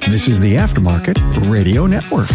This is the Aftermarket Radio Network.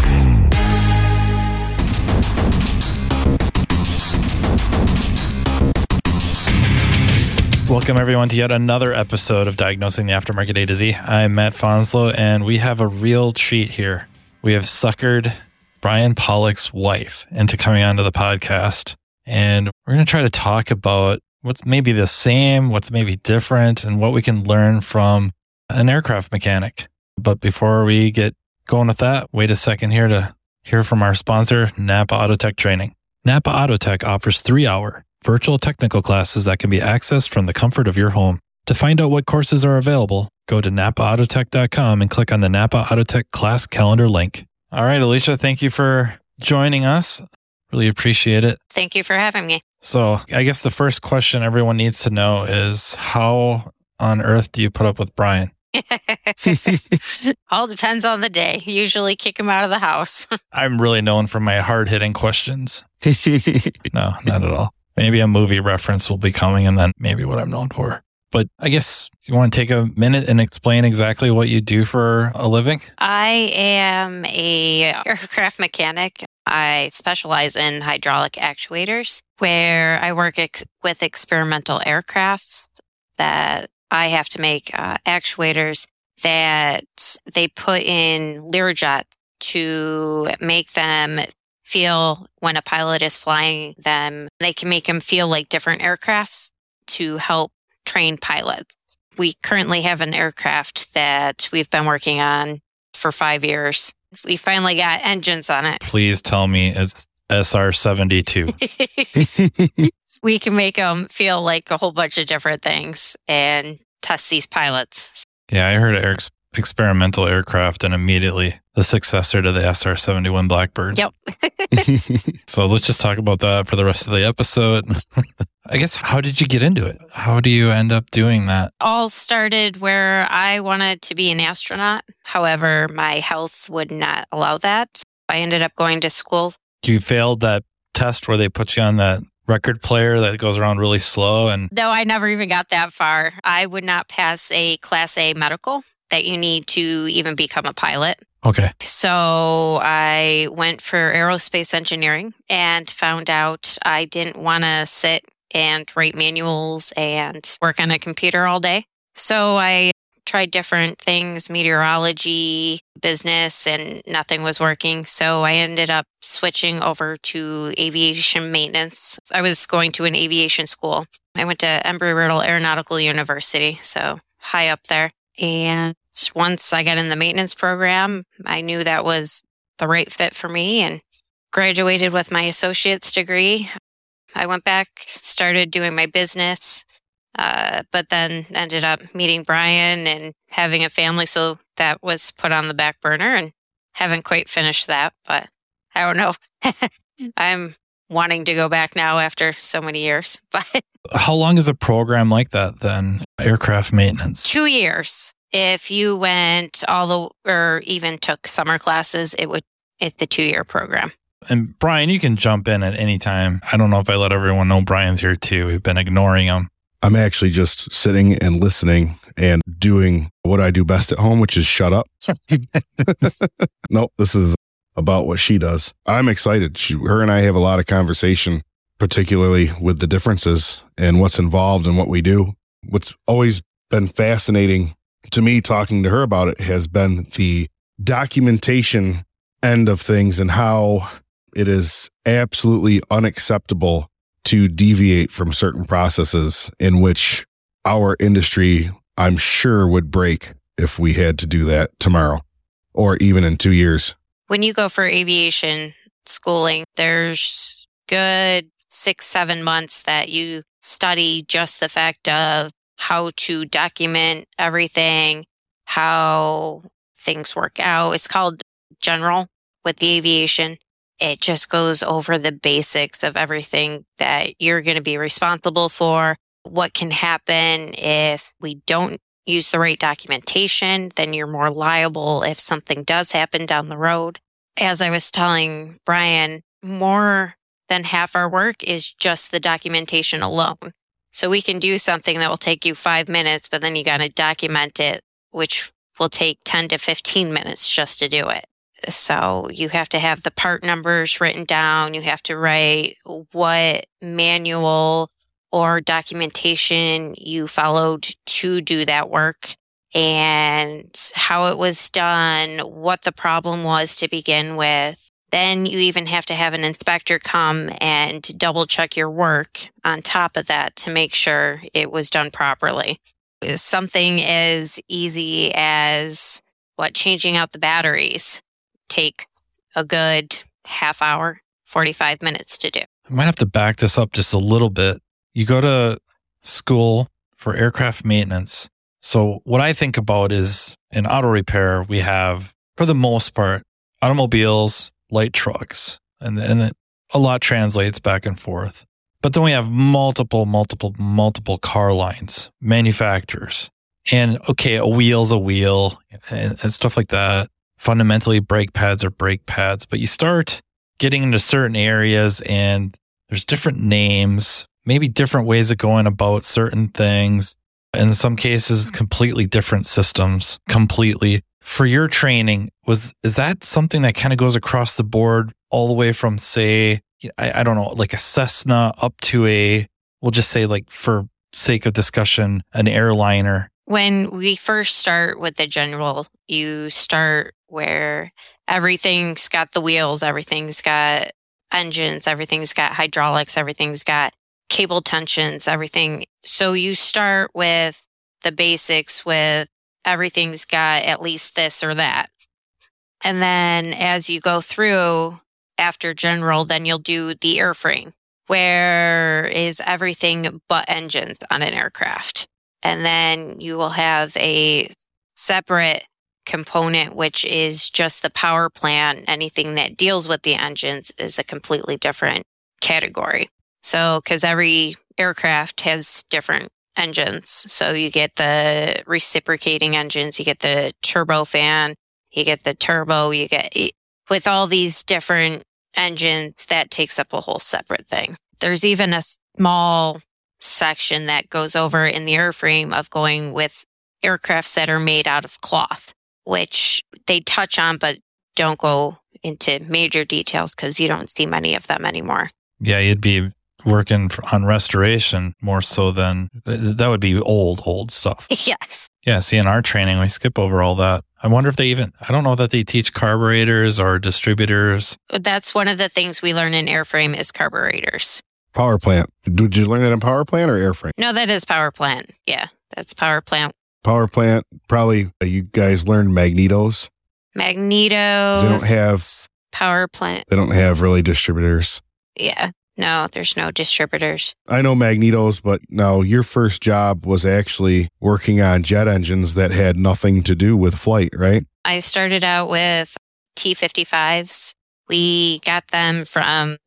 Welcome, everyone, to yet another episode of Diagnosing the Aftermarket A to Z. I'm Matt Fanslow, and we have a real treat here. We have suckered Bryan Pollock's wife into coming onto the podcast, and we're going to try to talk about what's maybe the same, what's maybe different, and what we can learn from an aircraft mechanic. But before we get going with that, wait a second here to hear from our sponsor, Napa Autotech Training. Napa Autotech offers three hour virtual technical classes that can be accessed from the comfort of your home. To find out what courses are available, go to napaautotech.com and click on the Napa Autotech class calendar link. All right, Alicia, thank you for joining us. Really appreciate it. Thank you for having me. So, I guess the first question everyone needs to know is how on earth do you put up with Bryan? All depends on the day. Usually kick him out of the house. I'm really known for my hard hitting questions. no, not at all. Maybe a movie reference will be coming and then maybe what I'm known for. But I guess you want to take a minute and explain exactly what you do for a living? I am a aircraft mechanic. I specialize in hydraulic actuators where I work ex- with experimental aircrafts that I have to make uh, actuators that they put in Learjet to make them feel when a pilot is flying them. They can make them feel like different aircrafts to help train pilots. We currently have an aircraft that we've been working on for five years. We finally got engines on it. Please tell me it's SR 72. we can make them feel like a whole bunch of different things and test these pilots. Yeah, I heard Eric's experimental aircraft and immediately the successor to the SR 71 Blackbird. Yep. so let's just talk about that for the rest of the episode. I guess, how did you get into it? How do you end up doing that? All started where I wanted to be an astronaut. However, my health would not allow that. I ended up going to school. You failed that test where they put you on that record player that goes around really slow and no i never even got that far i would not pass a class a medical that you need to even become a pilot. Okay. So i went for aerospace engineering and found out i didn't want to sit and write manuals and work on a computer all day. So i tried different things, meteorology, business, and nothing was working. So I ended up switching over to aviation maintenance. I was going to an aviation school. I went to Embry-Riddle Aeronautical University, so high up there. And once I got in the maintenance program, I knew that was the right fit for me and graduated with my associate's degree. I went back, started doing my business, uh, but then ended up meeting Bryan and having a family. So that was put on the back burner and haven't quite finished that, but I don't know. I'm wanting to go back now after so many years. But how long is a program like that then? Aircraft maintenance? Two years. If you went all the, or even took summer classes, it would, it's the two year program. And Bryan, you can jump in at any time. I don't know if I let everyone know Bryan's here too. We've been ignoring him. I'm actually just sitting and listening and doing what I do best at home, which is shut up. nope, this is about what she does. I'm excited. She, her and I have a lot of conversation, particularly with the differences and what's involved and what we do. What's always been fascinating to me talking to her about it has been the documentation end of things and how it is absolutely unacceptable to deviate from certain processes in which our industry, I'm sure, would break if we had to do that tomorrow or even in two years. When you go for aviation schooling, there's good six, seven months that you study just the fact of how to document everything, how things work out. It's called general with the aviation it just goes over the basics of everything that you're going to be responsible for. What can happen if we don't use the right documentation, then you're more liable if something does happen down the road. As I was telling Bryan, more than half our work is just the documentation alone. So we can do something that will take you five minutes, but then you got to document it, which will take 10 to 15 minutes just to do it. So you have to have the part numbers written down. You have to write what manual or documentation you followed to do that work and how it was done, what the problem was to begin with. Then you even have to have an inspector come and double check your work on top of that to make sure it was done properly. Something as easy as what changing out the batteries take a good half hour, 45 minutes to do. I might have to back this up just a little bit. You go to school for aircraft maintenance. So what I think about is in auto repair, we have, for the most part, automobiles, light trucks, and, and a lot translates back and forth. But then we have multiple, multiple, multiple car lines, manufacturers. And okay, a wheel's a wheel and, and stuff like that. Fundamentally, brake pads are brake pads, but you start getting into certain areas and there's different names, maybe different ways of going about certain things. In some cases, completely different systems, completely. For your training, was is that something that kind of goes across the board all the way from say, I, I don't know, like a Cessna up to a, we'll just say like for sake of discussion, an airliner? When we first start with the general, you start where everything's got the wheels, everything's got engines, everything's got hydraulics, everything's got cable tensions, everything. So you start with the basics with everything's got at least this or that. And then as you go through after general, then you'll do the airframe, where is everything but engines on an aircraft. And then you will have a separate component, which is just the power plant. Anything that deals with the engines is a completely different category. So, cause every aircraft has different engines. So you get the reciprocating engines, you get the turbofan, you get the turbo, you get with all these different engines that takes up a whole separate thing. There's even a small section that goes over in the airframe of going with aircrafts that are made out of cloth which they touch on, but don't go into major details because you don't see many of them anymore. Yeah, you'd be working on restoration more so than that would be old, old stuff. yes. Yeah. See, in our training, we skip over all that. I wonder if they even, I don't know that they teach carburetors or distributors. That's one of the things we learn in airframe is carburetors. Power plant. Did you learn that in power plant or airframe? No, that is power plant. Yeah. That's power plant power plant. Probably uh, you guys learned magnetos. Magnetos. They don't have power plant. They don't have really distributors. Yeah. No, there's no distributors. I know magnetos, but now your first job was actually working on jet engines that had nothing to do with flight, right? I started out with T 55s. We got them from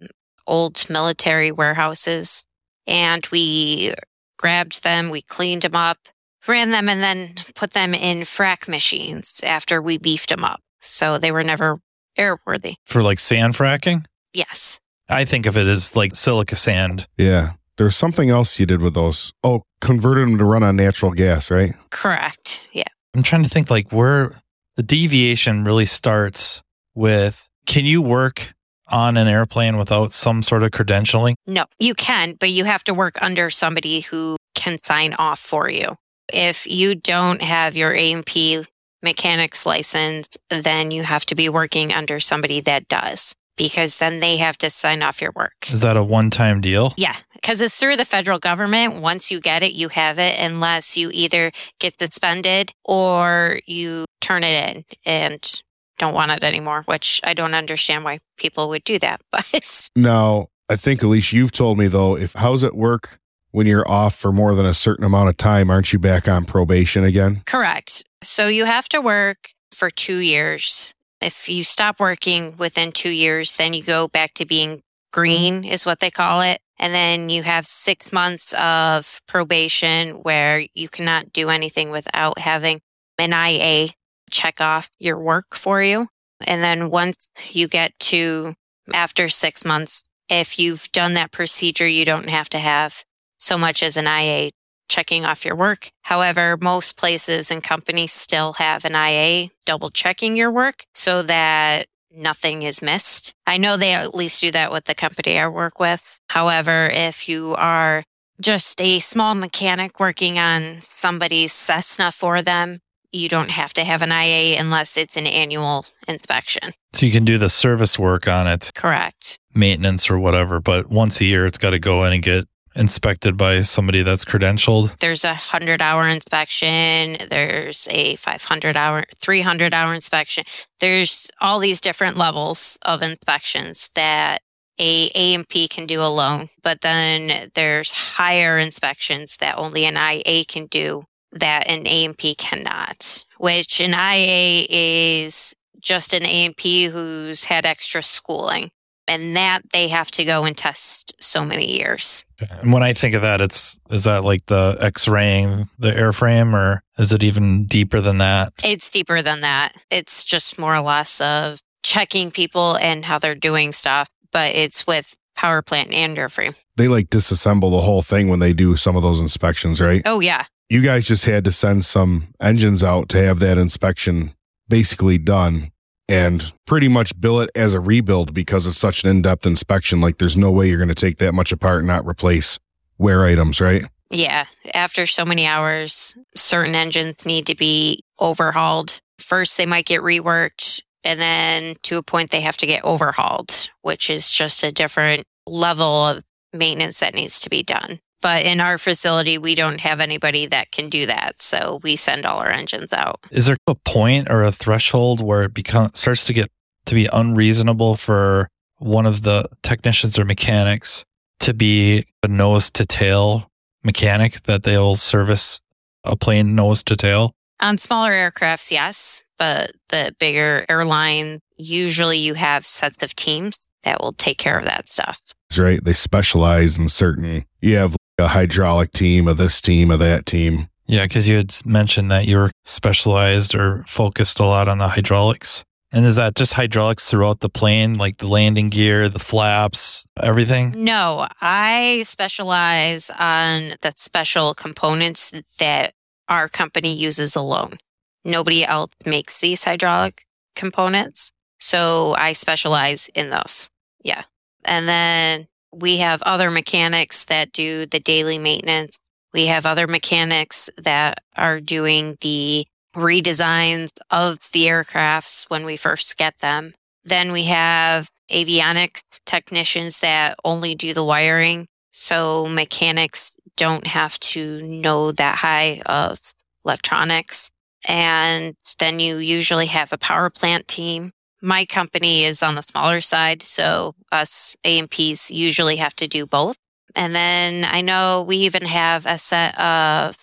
old military warehouses and we grabbed them, we cleaned them up, ran them and then put them in frac machines after we beefed them up. So they were never airworthy. For like sand fracking? Yes. I think of it as like silica sand. Yeah. There's something else you did with those. Oh, converted them to run on natural gas, right? Correct. Yeah. I'm trying to think like where the deviation really starts with can you work on an airplane without some sort of credentialing? No, you can, but you have to work under somebody who can sign off for you. If you don't have your A&P mechanics license, then you have to be working under somebody that does because then they have to sign off your work. Is that a one time deal? Yeah, because it's through the federal government. Once you get it, you have it unless you either get suspended or you turn it in and don't want it anymore, which I don't understand why people would do that. But now, I think, Elise, you've told me though, if how's it work when you're off for more than a certain amount of time, aren't you back on probation again? Correct. So you have to work for two years. If you stop working within two years, then you go back to being green, mm-hmm. is what they call it. And then you have six months of probation where you cannot do anything without having an IA check off your work for you. And then once you get to after six months, if you've done that procedure, you don't have to have so much as an IA checking off your work. However, most places and companies still have an IA double checking your work so that nothing is missed. I know they at least do that with the company I work with. However, if you are just a small mechanic working on somebody's Cessna for them, you don't have to have an IA unless it's an annual inspection. So you can do the service work on it, Correct. maintenance or whatever, but once a year it's got to go in and get inspected by somebody that's credentialed. There's a 100 hour inspection, there's a 500 hour, 300 hour inspection. There's all these different levels of inspections that a A&P can do alone, but then there's higher inspections that only an IA can do that an A&P cannot, which an IA is just an A&P who's had extra schooling and that they have to go and test so many years. And when I think of that, it's is that like the X-raying the airframe, or is it even deeper than that? It's deeper than that. It's just more or less of checking people and how they're doing stuff, but it's with power plant and airframe. They like disassemble the whole thing when they do some of those inspections, right? Oh yeah. You guys just had to send some engines out to have that inspection basically done and pretty much bill it as a rebuild because it's such an in-depth inspection. Like there's no way you're going to take that much apart and not replace wear items, right? Yeah. After so many hours, certain engines need to be overhauled. First, they might get reworked, and then to a point, they have to get overhauled, which is just a different level of maintenance that needs to be done. But in our facility, we don't have anybody that can do that. So we send all our engines out. Is there a point or a threshold where it becomes starts to get to be unreasonable for one of the technicians or mechanics to be a nose to tail mechanic that they'll service a plane nose to tail? On smaller aircrafts, yes. But the bigger airline, usually you have sets of teams that will take care of that stuff. Right? They specialize in certain. You have a hydraulic team, of this team, of that team. Yeah, because you had mentioned that you were specialized or focused a lot on the hydraulics. And is that just hydraulics throughout the plane, like the landing gear, the flaps, everything? No, I specialize on the special components that our company uses alone. Nobody else makes these hydraulic components. So I specialize in those. Yeah. And then we have other mechanics that do the daily maintenance. We have other mechanics that are doing the redesigns of the aircrafts when we first get them. Then we have avionics technicians that only do the wiring. So mechanics don't have to know that high of electronics. And then you usually have a power plant team. My company is on the smaller side. So us A&Ps usually have to do both. And then I know we even have a set of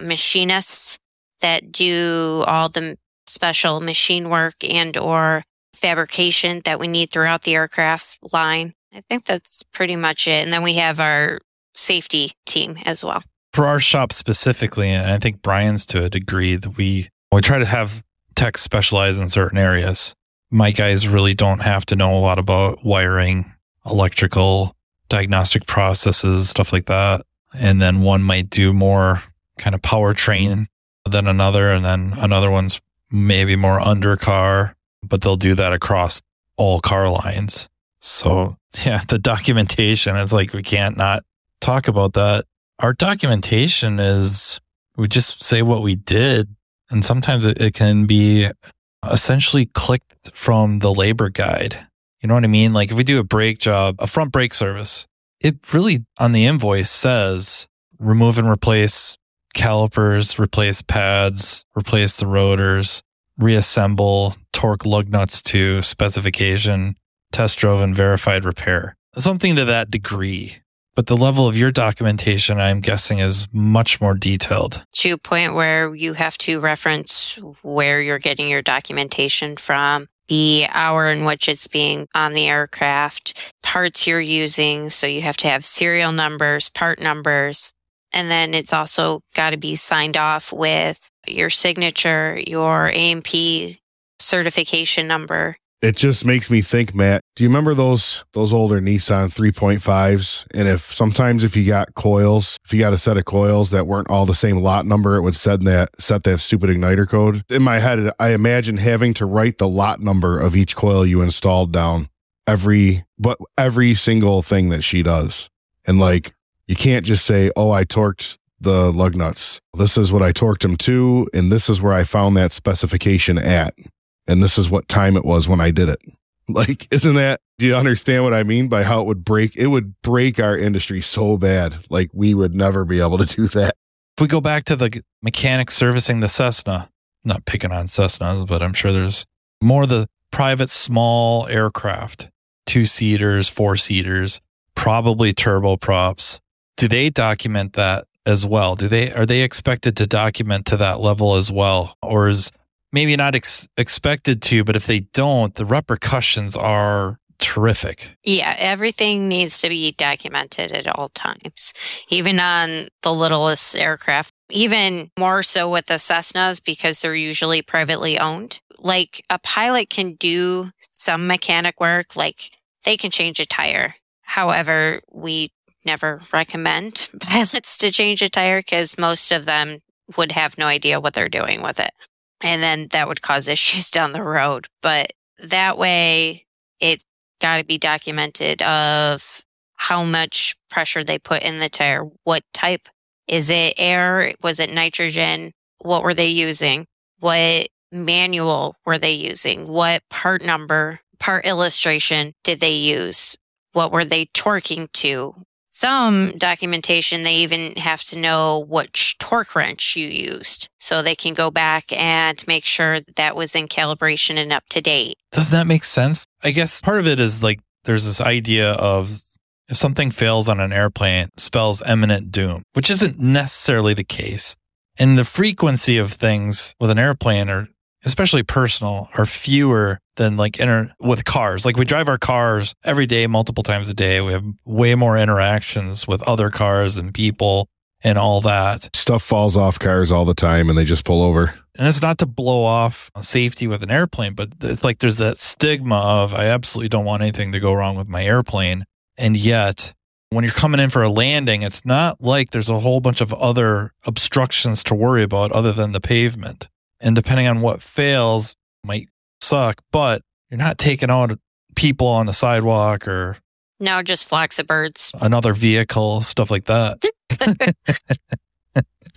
machinists that do all the special machine work and or fabrication that we need throughout the aircraft line. I think that's pretty much it. And then we have our safety team as well. For our shop specifically, and I think Bryan's to a degree that we we try to have techs specialize in certain areas. My guys really don't have to know a lot about wiring, electrical, diagnostic processes, stuff like that. And then one might do more kind of powertrain than another, and then another one's maybe more undercar, but they'll do that across all car lines. So yeah, the documentation is like we can't not talk about that. Our documentation is we just say what we did, and sometimes it, it can be essentially clicked from the labor guide. You know what I mean? Like if we do a brake job, a front brake service, it really on the invoice says remove and replace calipers, replace pads, replace the rotors, reassemble, torque lug nuts to specification, test drove and verified repair. Something to that degree. But the level of your documentation, I'm guessing, is much more detailed. To a point where you have to reference where you're getting your documentation from, the hour in which it's being on the aircraft, parts you're using. So you have to have serial numbers, part numbers, and then it's also got to be signed off with your signature, your A&P certification number. It just makes me think, Matt. Do you remember those those older Nissan 3.5s? And if sometimes if you got coils, if you got a set of coils that weren't all the same lot number, it would set that set that stupid igniter code. In my head, I imagine having to write the lot number of each coil you installed down every but every single thing that she does. And like you can't just say, "Oh, I torqued the lug nuts. This is what I torqued them to, and this is where I found that specification at." And this is what time it was when I did it. Like, isn't that, do you understand what I mean by how it would break? It would break our industry so bad. Like, we would never be able to do that. If we go back to the mechanic servicing the Cessna, not picking on Cessnas, but I'm sure there's more the private small aircraft, two seaters, four seaters, probably turboprops. Do they document that as well? Do they, are they expected to document to that level as well? Or is, maybe not ex- expected to, but if they don't, the repercussions are terrific. Yeah, everything needs to be documented at all times, even on the littlest aircraft, even more so with the Cessnas because they're usually privately owned. Like a pilot can do some mechanic work, like they can change a tire. However, we never recommend pilots to change a tire because most of them would have no idea what they're doing with it and then that would cause issues down the road. But that way, it's got to be documented of how much pressure they put in the tire, what type is it air? Was it nitrogen? What were they using? What manual were they using? What part number, part illustration did they use? What were they torquing to? Some documentation, they even have to know which torque wrench you used so they can go back and make sure that was in calibration and up to date. Doesn't that make sense? I guess part of it is like there's this idea of if something fails on an airplane, spells imminent doom, which isn't necessarily the case. And the frequency of things with an airplane are especially personal, are fewer than like inter with cars. Like we drive our cars every day, multiple times a day. We have way more interactions with other cars and people and all that. Stuff falls off cars all the time and they just pull over. And it's not to blow off safety with an airplane, but it's like there's that stigma of I absolutely don't want anything to go wrong with my airplane. And yet, when you're coming in for a landing, it's not like there's a whole bunch of other obstructions to worry about other than the pavement. And depending on what fails, might suck, but you're not taking out people on the sidewalk or no, just flocks of birds, another vehicle, stuff like that.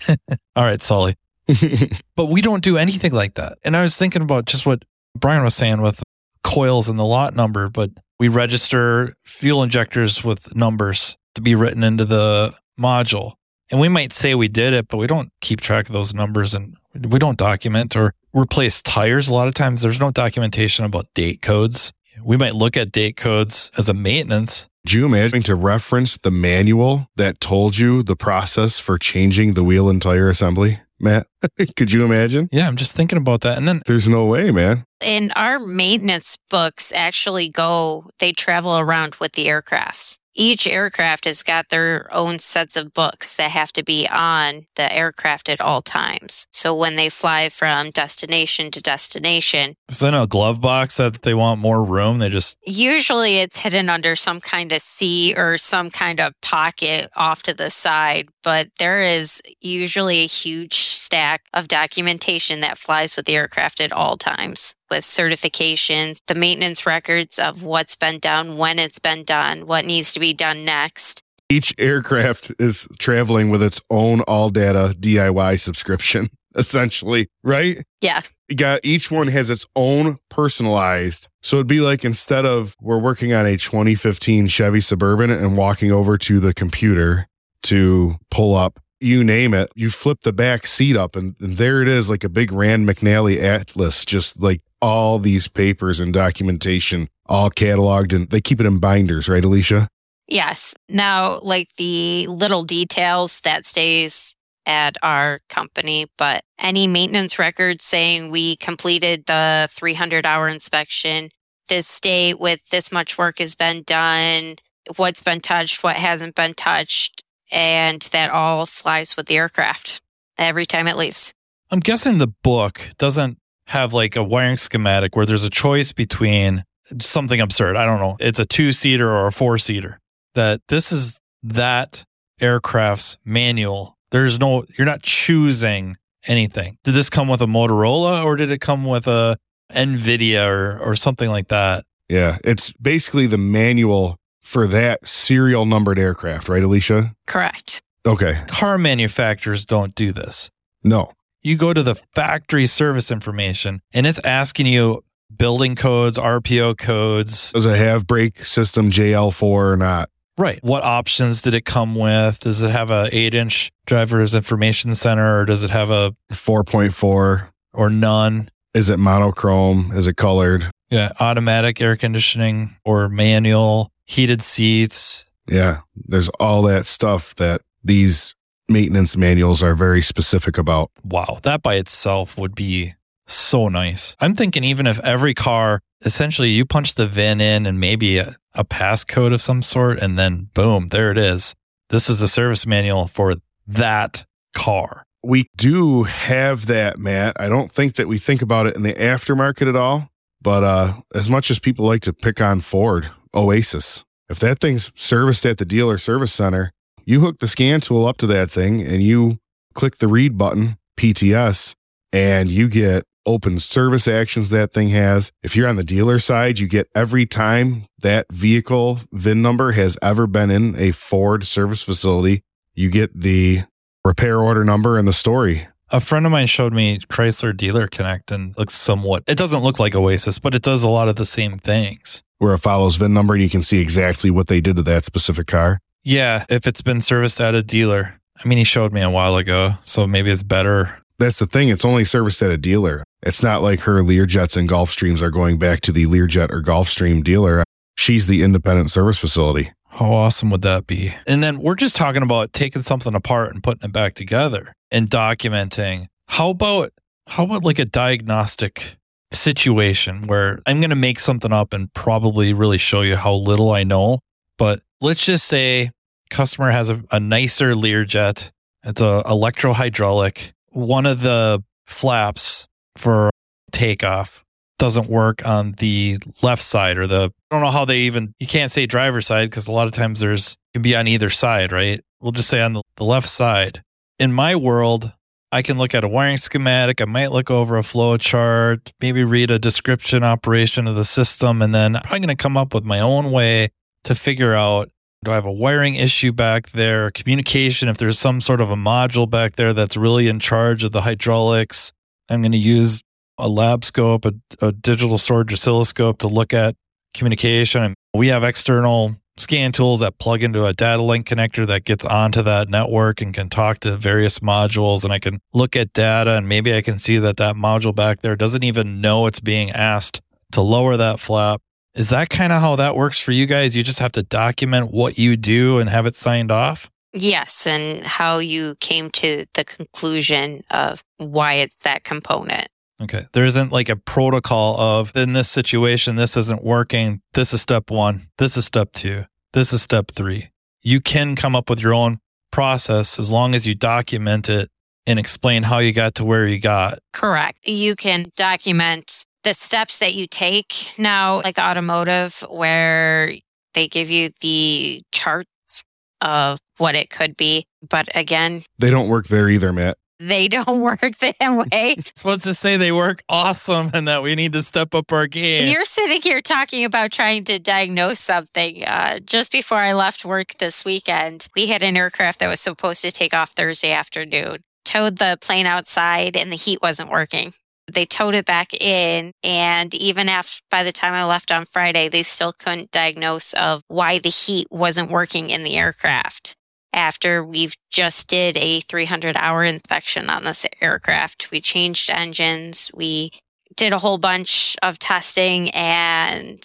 All right, Sully. but we don't do anything like that. And I was thinking about just what Bryan was saying with coils and the lot number, but we register fuel injectors with numbers to be written into the module. And we might say we did it, but we don't keep track of those numbers and we don't document or replace tires. A lot of times there's no documentation about date codes. We might look at date codes as a maintenance. Do you imagine to reference the manual that told you the process for changing the wheel and tire assembly? Matt, could you imagine? Yeah, I'm just thinking about that. And then there's no way, man. And our maintenance books actually go, they travel around with the aircrafts each aircraft has got their own sets of books that have to be on the aircraft at all times. So when they fly from destination to destination, is that a glove box that they want more room? They just usually it's hidden under some kind of seat or some kind of pocket off to the side. But there is usually a huge stack of documentation that flies with the aircraft at all times with certifications, the maintenance records of what's been done, when it's been done, what needs to be done next. Each aircraft is traveling with its own all data DIY subscription, essentially, right? Yeah. You got each one has its own personalized. So it'd be like instead of we're working on a 2015 Chevy Suburban and walking over to the computer to pull up you name it, you flip the back seat up and, and, there it is, like a big Rand McNally atlas, just like all these papers and documentation all cataloged and they keep it in binders, right, Alicia? Yes. Now, like the little details that stays at our company, but any maintenance records saying we completed the 300 hour inspection, this date with this much work has been done, what's been touched, what hasn't been touched, and that all flies with the aircraft every time it leaves. I'm guessing the book doesn't have like a wiring schematic where there's a choice between something absurd. I don't know. It's a two seater or a four seater. That this is that aircraft's manual. There's no, you're not choosing anything. Did this come with a Motorola or did it come with a NVIDIA or, or something like that? Yeah, it's basically the manual for that serial numbered aircraft, right, Alicia? Correct. Okay. Car manufacturers don't do this. No. You go to the factory service information and it's asking you building codes, RPO codes. Does it have brake system JL4 or not? Right. What options did it come with? Does it have a eight inch driver's information center or does it have a 4.4 or none? Is it monochrome? Is it colored? Yeah. Automatic air conditioning or manual, heated seats. Yeah. There's all that stuff that these maintenance manuals are very specific about. Wow. That by itself would be so nice. I'm thinking even if every car essentially you punch the VIN in and maybe a, a passcode of some sort, and then boom, there it is. This is the service manual for that car. We do have that, Matt. I don't think that we think about it in the aftermarket at all. But uh, as much as people like to pick on Ford, Oasis, if that thing's serviced at the dealer service center, you hook the scan tool up to that thing and you click the read button, PTS, and you get open service actions that thing has. If you're on the dealer side, you get every time that vehicle VIN number has ever been in a Ford service facility, you get the repair order number and the story. A friend of mine showed me Chrysler Dealer Connect and looks somewhat, it doesn't look like Oasis, but it does a lot of the same things. Where it follows VIN number and you can see exactly what they did to that specific car. Yeah, if it's been serviced at a dealer. I mean, he showed me a while ago, so maybe it's better. That's the thing. It's only serviced at a dealer. It's not like her Learjets and Gulfstreams are going back to the Learjet or Gulfstream dealer. She's the independent service facility. How awesome would that be? And then we're just talking about taking something apart and putting it back together and documenting. How about how about like a diagnostic situation where I'm going to make something up and probably really show you how little I know, but let's just say customer has a, a nicer Learjet. It's a electro hydraulic. One of the flaps for takeoff doesn't work on the left side or the I don't know how they even you can't say driver side because a lot of times there's can be on either side, right? We'll just say on the, the left side. In my world, I can look at a wiring schematic, I might look over a flow chart, maybe read a description operation of the system, and then I'm probably gonna come up with my own way to figure out do I have a wiring issue back there? Communication, if there's some sort of a module back there that's really in charge of the hydraulics, I'm going to use a lab scope, a, a digital storage oscilloscope to look at communication. And we have external scan tools that plug into a data link connector that gets onto that network and can talk to various modules. And I can look at data and maybe I can see that that module back there doesn't even know it's being asked to lower that flap. Is that kind of how that works for you guys? You just have to document what you do and have it signed off? Yes, and how you came to the conclusion of why it's that component. Okay. There isn't like a protocol of in this situation, this isn't working. This is step one. This is step two. This is step three. You can come up with your own process as long as you document it and explain how you got to where you got. Correct. You can document the steps that you take now, like automotive, where they give you the charts of what it could be. But again, They don't work there either, Matt. they don't work that way. Supposed to say they work awesome and that we need to step up our game. You're sitting here talking about trying to diagnose something. Uh, just before I left work this weekend, we had an aircraft that was supposed to take off Thursday afternoon. Towed the plane outside and the heat wasn't working. They towed it back in, and even after by the time I left on Friday, they still couldn't diagnose of why the heat wasn't working in the aircraft. After we've just did a 300 hour inspection on this aircraft, we changed engines, we did a whole bunch of testing, and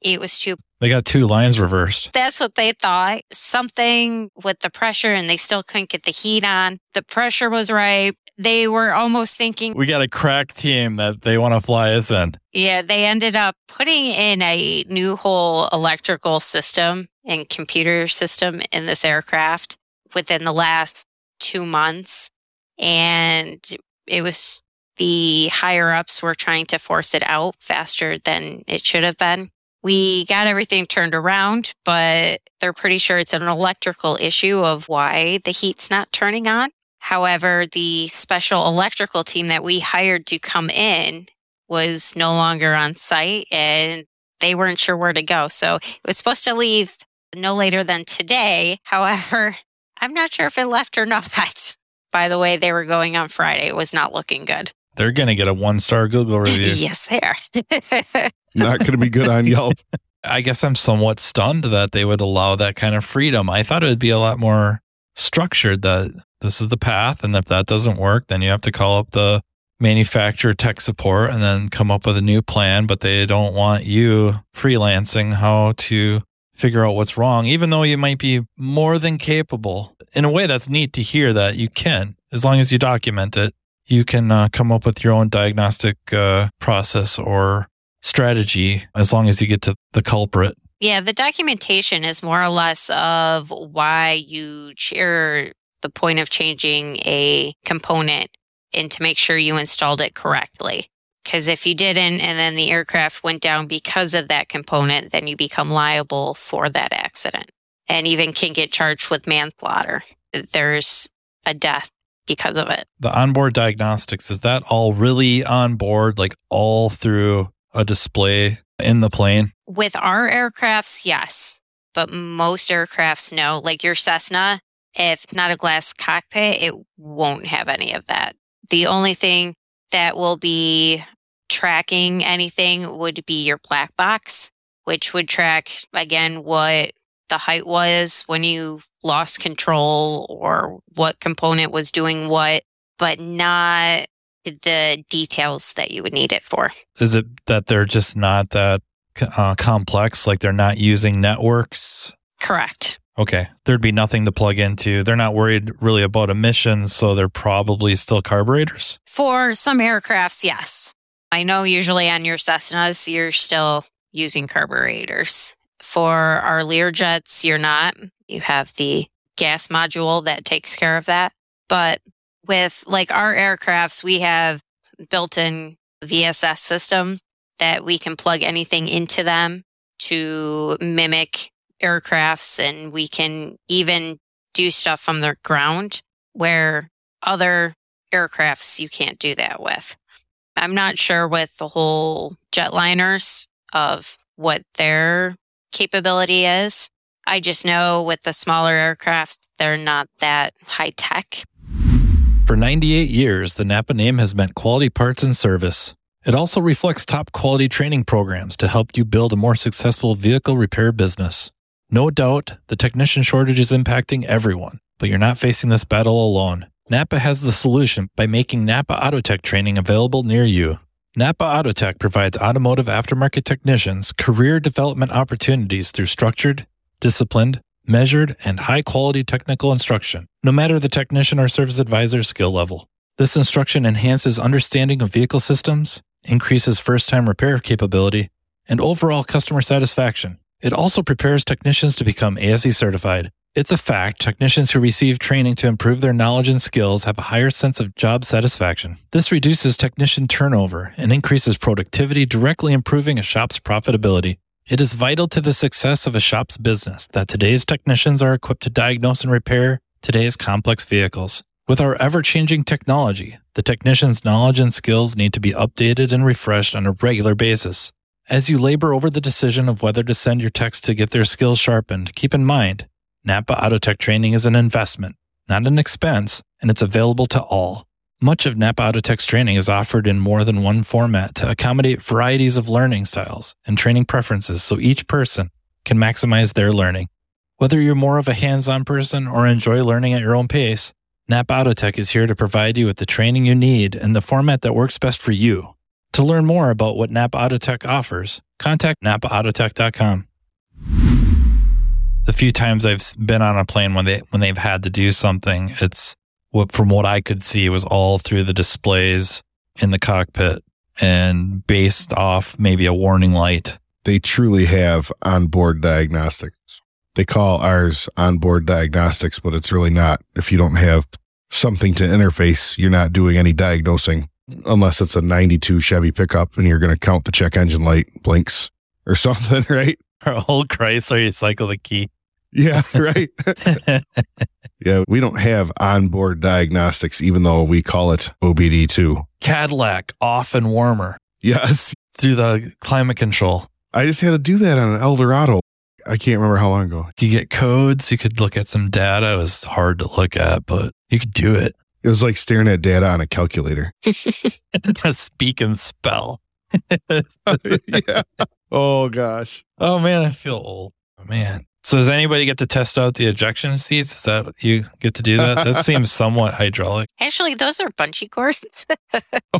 it was too They got two lines reversed. that's what they thought. Something with the pressure, and they still couldn't get the heat on. The pressure was right. They were almost thinking, We got a crack team that they want to fly us in. yeah, they ended up putting in a new whole electrical system and computer system in this aircraft within the last two months. And it was the higher ups were trying to force it out faster than it should have been. We got everything turned around, but they're pretty sure it's an electrical issue of why the heat's not turning on. However, the special electrical team that we hired to come in was no longer on site and they weren't sure where to go. So it was supposed to leave no later than today. However, I'm not sure if it left or not. By the way, they were going on Friday. It was not looking good. They're going to get a one star Google review. yes, they are. Not going to be good on Yelp. I guess I'm somewhat stunned that they would allow that kind of freedom. I thought it would be a lot more structured that this is the path. And if that doesn't work, then you have to call up the manufacturer tech support and then come up with a new plan. But they don't want you freelancing how to figure out what's wrong, even though you might be more than capable. In a way, that's neat to hear that you can, as long as you document it, you can uh, come up with your own diagnostic uh, process or strategy as long as you get to the culprit. Yeah, the documentation is more or less of why you cheer the point of changing a component and to make sure you installed it correctly. Because if you didn't and then the aircraft went down because of that component, then you become liable for that accident and even can get charged with manslaughter. There's a death because of it. The onboard diagnostics, is that all really on board, like all through a display in the plane? With our aircrafts, yes. But most aircrafts, no. Like your Cessna, if not a glass cockpit, it won't have any of that. The only thing that will be tracking anything would be your black box, which would track again what the height was when you lost control or what component was doing what, but not the details that you would need it for. Is it that they're just not that uh, complex? Like they're not using networks? Correct. Okay. There'd be nothing to plug into. They're not worried really about emissions, so they're probably still carburetors? For some aircrafts, yes. I know usually on your Cessnas, you're still using carburetors. For our Learjets, you're not. You have the gas module that takes care of that. But with like our aircrafts, we have built in VSS systems that we can plug anything into them to mimic aircrafts and we can even do stuff from the ground where other aircrafts you can't do that with. I'm not sure with the whole jetliners of what their capability is. I just know with the smaller aircrafts, they're not that high tech. For 98 years, the Napa name has meant quality parts and service. It also reflects top quality training programs to help you build a more successful vehicle repair business. No doubt, the technician shortage is impacting everyone, but you're not facing this battle alone. Napa has the solution by making Napa Autotech training available near you. Napa Autotech provides automotive aftermarket technicians career development opportunities through structured, disciplined, measured, and high quality technical instruction, no matter the technician or service advisor's skill level. This instruction enhances understanding of vehicle systems, increases first time repair capability, and overall customer satisfaction. It also prepares technicians to become ASE certified. It's a fact technicians who receive training to improve their knowledge and skills have a higher sense of job satisfaction. This reduces technician turnover and increases productivity, directly improving a shop's profitability. It is vital to the success of a shop's business that today's technicians are equipped to diagnose and repair today's complex vehicles. With our ever changing technology, the technician's knowledge and skills need to be updated and refreshed on a regular basis. As you labor over the decision of whether to send your techs to get their skills sharpened, keep in mind Napa Autotech training is an investment, not an expense, and it's available to all. Much of Napa Autotech's training is offered in more than one format to accommodate varieties of learning styles and training preferences so each person can maximize their learning. Whether you're more of a hands on person or enjoy learning at your own pace, Napa Autotech is here to provide you with the training you need in the format that works best for you. To learn more about what Napa Autotech offers, contact napaautotech.com. The few times I've been on a plane when they when they've had to do something, it's what from what I could see was all through the displays in the cockpit and based off maybe a warning light. They truly have onboard diagnostics. They call ours onboard diagnostics, but it's really not. If you don't have something to interface, you're not doing any diagnosing unless it's a 92 Chevy pickup and you're going to count the check engine light blinks or something, right? Oh, Our old Chrysler, you cycle the key. Yeah, right. yeah, we don't have onboard diagnostics, even though we call it OBD2. Cadillac off and warmer Yes, through the climate control. I just had to do that on an Eldorado. I can't remember how long ago. You get codes, you could look at some data. It was hard to look at, but you could do it. It was like staring at data on a calculator. Speak and spell. yeah. Oh gosh. Oh man, I feel old. Man. So does anybody get to test out the ejection seats? Is that you get to do that? That seems somewhat hydraulic. Actually, those are bungee cords.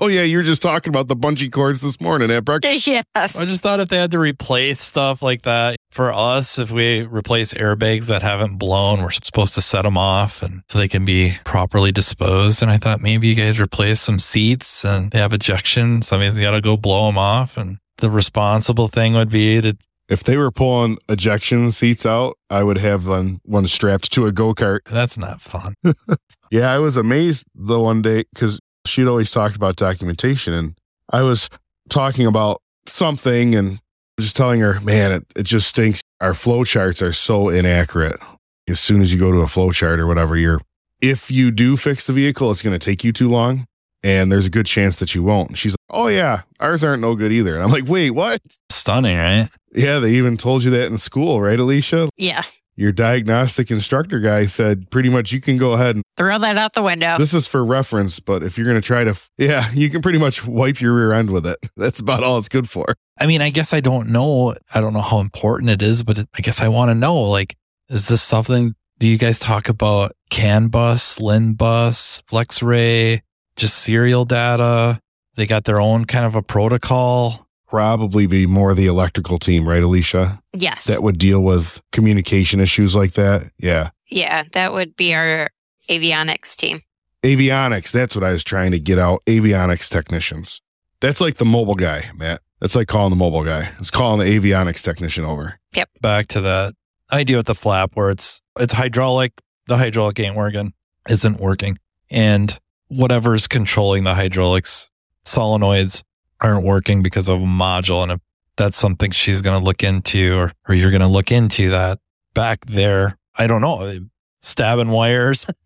Oh yeah, you were just talking about the bungee cords this morning at breakfast. yes. I just thought if they had to replace stuff like that for us, if we replace airbags that haven't blown, we're supposed to set them off and so they can be properly disposed. And I thought maybe you guys replace some seats and they have ejection. So I mean, you got to go blow them off. And the responsible thing would be to If they were pulling ejection seats out, I would have one, one strapped to a go kart. that's not fun. Yeah, I was amazed the one day because she'd always talked about documentation, and I was talking about something and just telling her, man, it, it just stinks. Our flow charts are so inaccurate. As soon as you go to a flow chart or whatever, you're if you do fix the vehicle, it's going to take you too long, and there's a good chance that you won't. She's like, oh yeah, ours aren't no good either. And I'm like, wait, what? Stunning, right? Yeah, they even told you that in school, right, Alicia? Yeah. Your diagnostic instructor guy said pretty much you can go ahead and Throw that out the window. this is for reference, but if you're going to try to, yeah, you can pretty much wipe your rear end with it. That's about all it's good for. I mean, I guess I don't know. I don't know how important it is, but I guess I want to know. Like, is this something? Do you guys talk about CAN bus, LIN bus, FlexRay, just serial data? They got their own kind of a protocol. Probably be more the electrical team, right, Alicia? yes. That would deal with communication issues like that. Yeah. yeah, that would be our avionics team. Avionics. That's what I was trying to get out. Avionics technicians. That's like the mobile guy, Matt. That's like calling the mobile guy. It's calling the avionics technician over. Yep. Back to that idea with the flap where it's it's hydraulic. The hydraulic ain't working, isn't working, and whatever's controlling the hydraulics solenoids aren't working because of a module. And if that's something she's going to look into, or or you're going to look into that back there. I don't know, eh, stabbing wires.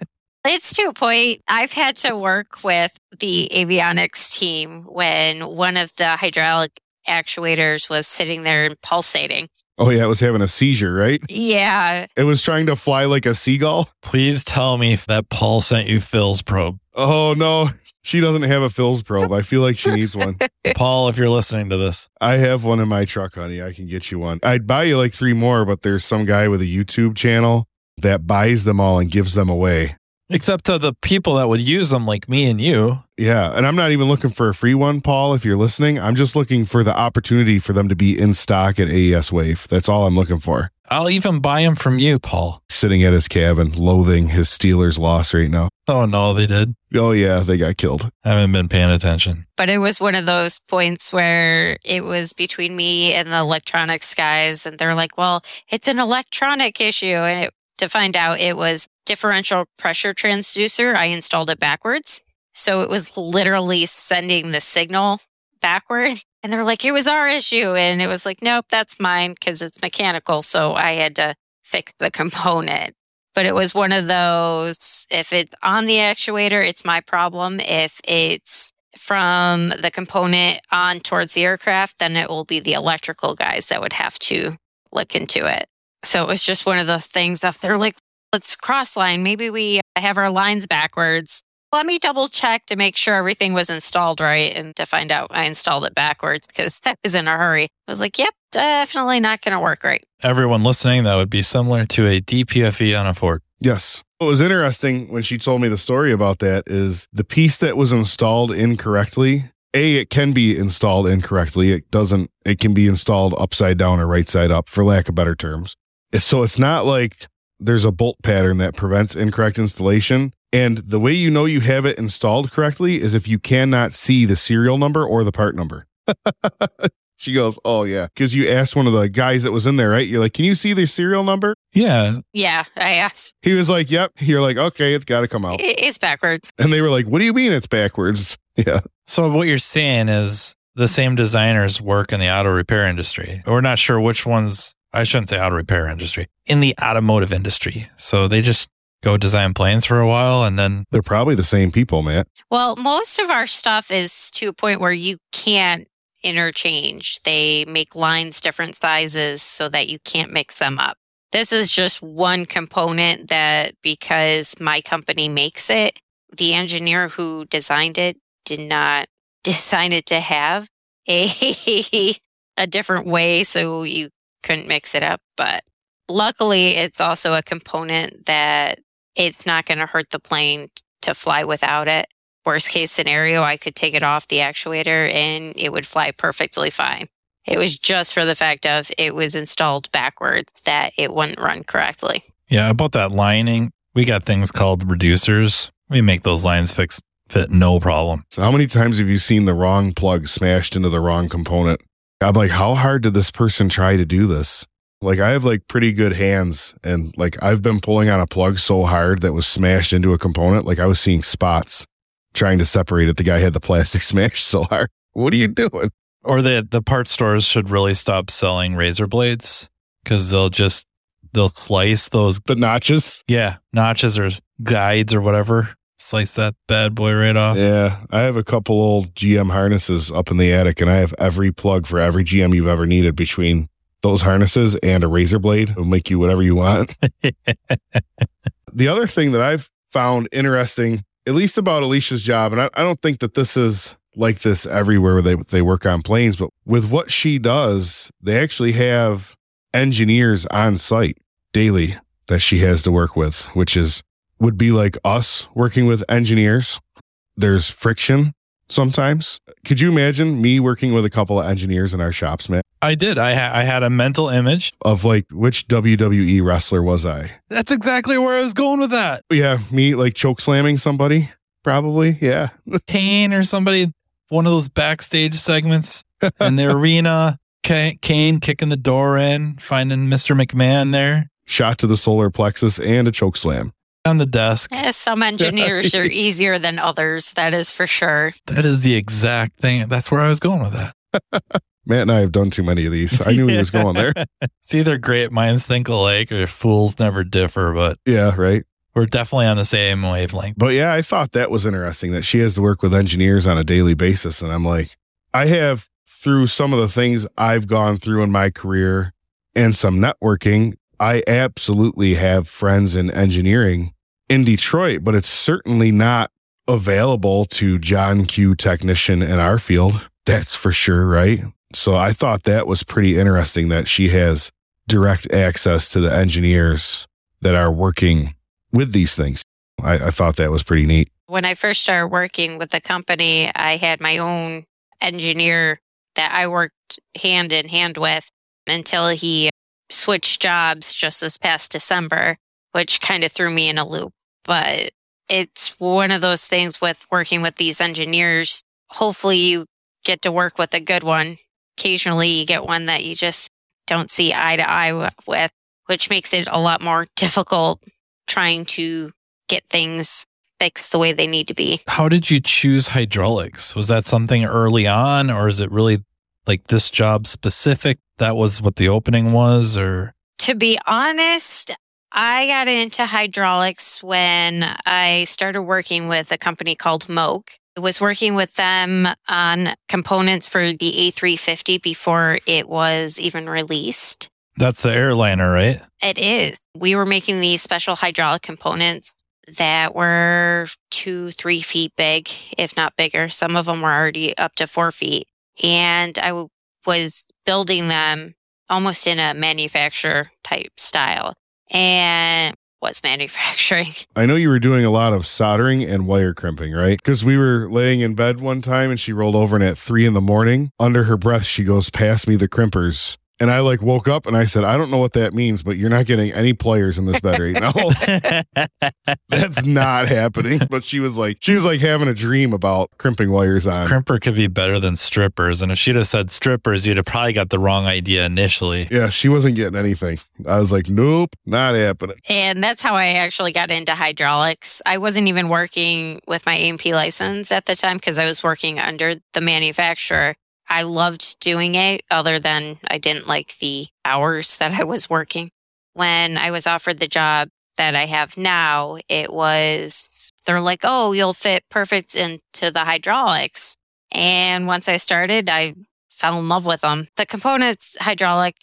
It's to a point. I've had to work with the avionics team when one of the hydraulic actuators was sitting there and pulsating. Oh, yeah. It was having a seizure, right? Yeah. It was trying to fly like a seagull. Please tell me that Paul sent you Phil's probe. Oh, no. She doesn't have a Phil's probe. I feel like she needs one. Paul, if you're listening to this, I have one in my truck, honey. I can get you one. I'd buy you like three more, but there's some guy with a YouTube channel that buys them all and gives them away. Except to the people that would use them, like me and you. Yeah. And I'm not even looking for a free one, Paul, if you're listening. I'm just looking for the opportunity for them to be in stock at AES Wave. That's all I'm looking for. I'll even buy them from you, Paul. Sitting at his cabin, loathing his Steelers loss right now. Oh no, they did. Oh, yeah. They got killed. I haven't been paying attention. But it was one of those points where it was between me and the electronics guys. And they're like, well, it's an electronic issue. And it, to find out it was differential pressure transducer, I installed it backwards. So it was literally sending the signal backward. And they're like, it was our issue. And it was like, nope, that's mine because it's mechanical. So I had to fix the component. But it was one of those, if it's on the actuator, it's my problem. If it's from the component on towards the aircraft, then it will be the electrical guys that would have to look into it. So it was just one of those things if they're like, let's cross line. Maybe we have our lines backwards. Let me double check to make sure everything was installed right and to find out I installed it backwards because I was in a hurry. I was like, yep, definitely not going to work right. Everyone listening, that would be similar to a DPFE on a Ford. Yes. What was interesting when she told me the story about that is the piece that was installed incorrectly. A, it can be installed incorrectly. It doesn't, it can be installed upside down or right side up, for lack of better terms. So it's not like there's a bolt pattern that prevents incorrect installation. And the way you know you have it installed correctly is if you cannot see the serial number or the part number. she goes, Oh, yeah. Because you asked one of the guys that was in there, right? You're like, Can you see the serial number? Yeah. Yeah, I asked. He was like, Yep. You're like, Okay, it's got to come out. It's backwards. And they were like, What do you mean it's backwards? Yeah. So what you're saying is the same designers work in the auto repair industry. We're not sure which ones. I shouldn't say auto repair industry in the automotive industry. So they just go design planes for a while and then They're probably the same people, Matt. Well, most of our stuff is to a point where you can't interchange. They make lines different sizes so that you can't mix them up. This is just one component that because my company makes it, the engineer who designed it did not design it to have a a different way so you couldn't mix it up, but luckily it's also a component that it's not going to hurt the plane to fly without it. Worst case scenario, I could take it off the actuator and it would fly perfectly fine. It was just for the fact of it was installed backwards that it wouldn't run correctly. yeah, about that lining, we got things called reducers. We make those lines fix fit no problem. So how many times have you seen the wrong plug smashed into the wrong component? I'm like, how hard did this person try to do this? Like I have like pretty good hands and like I've been pulling on a plug so hard that was smashed into a component. Like I was seeing spots trying to separate it. The guy had the plastic smashed so hard. What are you doing? Or the the part stores should really stop selling razor blades because they'll just they'll slice those The notches. yeah notches or guides or whatever. Slice that bad boy right off. Yeah. I have a couple old GM harnesses up in the attic and I have every plug for every GM you've ever needed between those harnesses and a razor blade. It'll make you whatever you want. the other thing that I've found interesting, at least about Alicia's job, and I, I don't think that this is like this everywhere where they, they work on planes, but with what she does, they actually have engineers on site daily that she has to work with, which is would be like us working with engineers. There's friction sometimes. Could you imagine me working with a couple of engineers in our shops, man? I did. I ha- I had a mental image. Of like which WWE wrestler was I? That's exactly where I was going with that. Yeah, me like choke slamming somebody, probably. Yeah. Kane or somebody, one of those backstage segments in the arena. Ka- Kane kicking the door in, finding Mr. McMahon there Shot to the solar plexus and a choke slam. On the desk. Eh, some engineers are easier than others, that is for sure. That is the exact thing. That's where I was going with that. Matt and I have done too many of these. I knew he was going there. It's either great minds think alike or fools never differ, but Yeah, right. we're definitely on the same wavelength. But yeah, I thought that was interesting that she has to work with engineers on a daily basis. And I'm like, I have through some of the things I've gone through in my career and some networking, I absolutely have friends in engineering in Detroit, but it's certainly not available to John Q technician in our field. That's for sure, right? So I thought that was pretty interesting that she has direct access to the engineers that are working with these things. I, I thought that was pretty neat. When I first started working with the company, I had my own engineer that I worked hand in hand with until he switched jobs just this past December, which kind of threw me in a loop. But it's one of those things with working with these engineers. Hopefully, you get to work with a good one. Occasionally, you get one that you just don't see eye to eye with, which makes it a lot more difficult trying to get things fixed the way they need to be. How did you choose hydraulics? Was that something early on, or is it really like this job specific? That was what the opening was, or To be honest, I got into hydraulics when I started working with a company called Moog. I was working with them on components for the A350 before it was even released. that's the airliner, right? It is. We were making these special hydraulic components that were two, three feet big, if not bigger. Some of them were already up to four feet. And I w- was building them almost in a manufacturer type style and was manufacturing. I know you were doing a lot of soldering and wire crimping, right? Because we were laying in bed one time and she rolled over and at three in the morning, under her breath, she goes, Pass me the crimpers. And I like woke up and I said, I don't know what that means, but you're not getting any players in this bed right now. That's not happening. But she was like, she was like having a dream about crimping wires on. Crimper could be better than strippers. And if she'd have said strippers, you'd have probably got the wrong idea initially. Yeah, she wasn't getting anything. I was like, nope, not happening. And that's how I actually got into hydraulics. I wasn't even working with my A&P license at the time because I was working under the manufacturer. I loved doing it, other than I didn't like the hours that I was working. When I was offered the job that I have now, it was, they're like, oh, you'll fit perfect into the hydraulics. And once I started, I fell in love with them. The components, hydraulic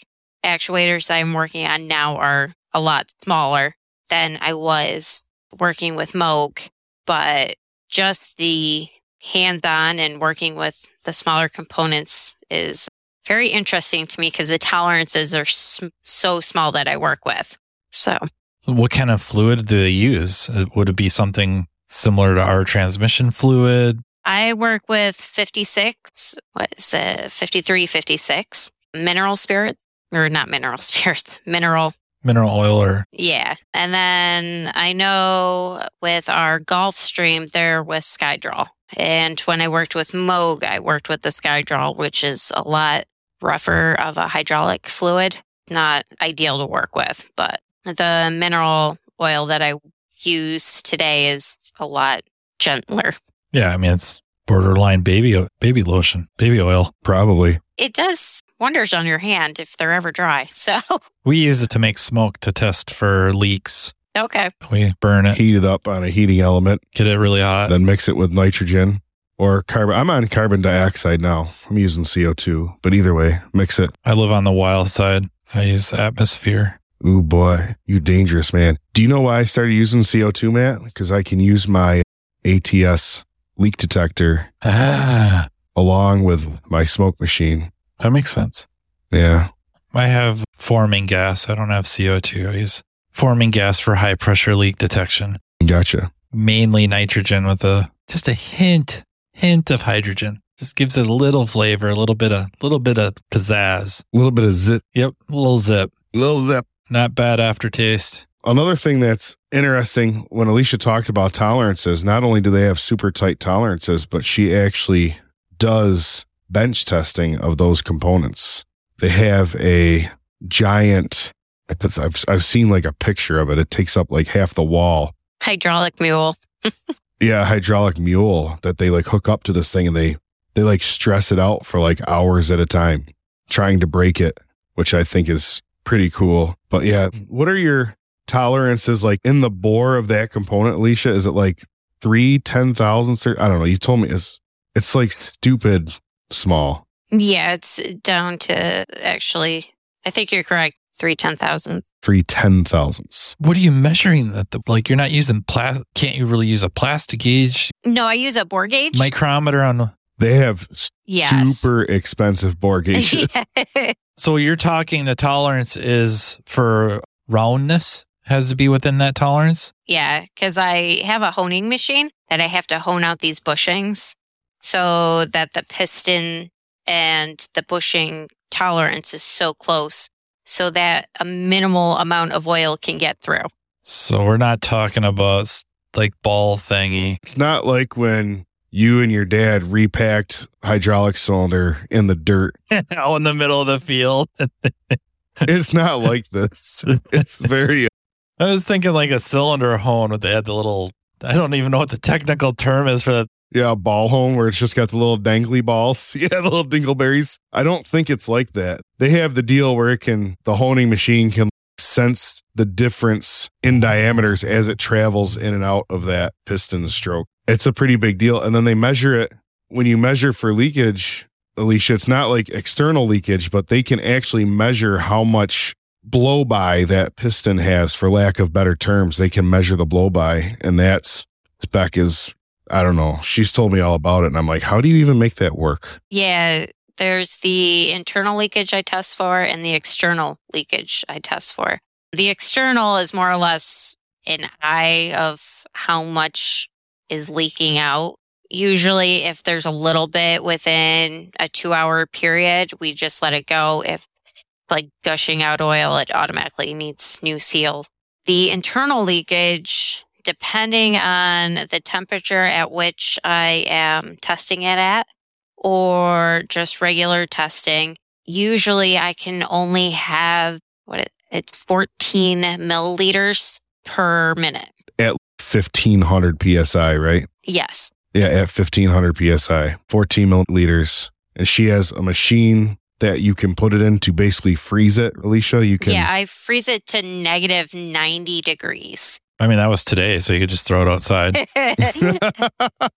actuators I'm working on now are a lot smaller than I was working with Moog, but just the hands on and working with the smaller components is very interesting to me because the tolerances are so small that I work with. So, what kind of fluid do they use? Uh, Would it be something similar to our transmission fluid? I work with 56, what is it, 53, 56 mineral spirits, or not mineral spirits, mineral Mineral oil or Yeah. And then I know with our Gulfstream, they're with Skydrol. And when I worked with Moog, I worked with the Skydrol, which is a lot rougher of a hydraulic fluid. Not ideal to work with, but the mineral oil that I use today is a lot gentler. yeah, I mean it's borderline baby baby lotion, baby oil. Probably. It does wonders on your hand if they're ever dry. So, We use it to make smoke to test for leaks. okay. We burn it, Heat it up on a heating element, get it really hot. then mix it with nitrogen or carbon. I'm on carbon dioxide now. I'm using CO2, but either way, mix it. I live on the wild side. I use atmosphere. Ooh, boy, you dangerous, man. Do you know why I started using CO2, Matt? Because I can use my ATS leak detector Ah, along with my smoke machine. That makes sense. Yeah. I have forming gas. I don't have CO2. I use forming gas for high pressure leak detection. Gotcha. Mainly nitrogen with a just a hint, hint of hydrogen. Just gives it a little flavor, a little bit of little bit of pizzazz. A little bit of zit, Yep, a little zip. little zip. Not bad aftertaste. Another thing that's interesting when Alicia talked about tolerances, not only do they have super tight tolerances, but she actually does bench testing of those components. They have a giant, because I've, I've seen like a picture of it. It takes up like half the wall. Hydraulic mule. Yeah, hydraulic mule that they like hook up to this thing and they, they like stress it out for like hours at a time, trying to break it, which I think is pretty cool. But yeah, what are your tolerances like in the bore of that component, Alicia? Is it like three, ten thousandths? I don't know. You told me it's, it's like stupid small. Yeah, it's down to actually, I think you're correct. Three ten thousandths. Three ten thousandths. What are you measuring that? The, like you're not using plastic. Can't you really use a plastic gauge, No, I use a bore gauge. micrometer on? They have s- yes. super expensive bore gauges. So you're talking the tolerance is for roundness has to be within that tolerance. yeah, because I have a honing machine that I have to hone out these bushings so that the piston and the bushing tolerance is so close so that a minimal amount of oil can get through. So we're not talking about like ball thingy. It's not like when you and your dad repacked hydraulic cylinder in the dirt. out in the middle of the field. It's not like this. It's very uh, I was thinking like a cylinder hone with they had the little. I don't even know what the technical term is for that. Yeah, ball hone where it's just got the little dangly balls. Yeah, the little dingleberries. I don't think it's like that. They have the deal where it can the honing machine can sense the difference in diameters as it travels in and out of that piston stroke. It's a pretty big deal. And then they measure it when you measure for leakage, Alicia, it's not like external leakage, but they can actually measure how much blow by that piston has, for lack of better terms. They can measure the blow by, and that's spec is, I don't know. She's told me all about it, and I'm like, how do you even make that work? Yeah, there's the internal leakage I test for and the external leakage I test for. The external is more or less an eye of how much is leaking out. Usually, if there's a little bit within a two hour period, we just let it go. If like gushing out oil, it automatically needs new seals. The internal leakage, depending on the temperature at which I am testing it at, or just regular testing, usually I can only have what it, it's 14 milliliters per minute. At 1500 psi, right? Yes. Yeah, at 1500 psi, 14 milliliters. And she has a machine that you can put it in to basically freeze it, Alicia. You can. Yeah, I freeze it to negative 90 degrees. I mean, that was today, so you could just throw it outside.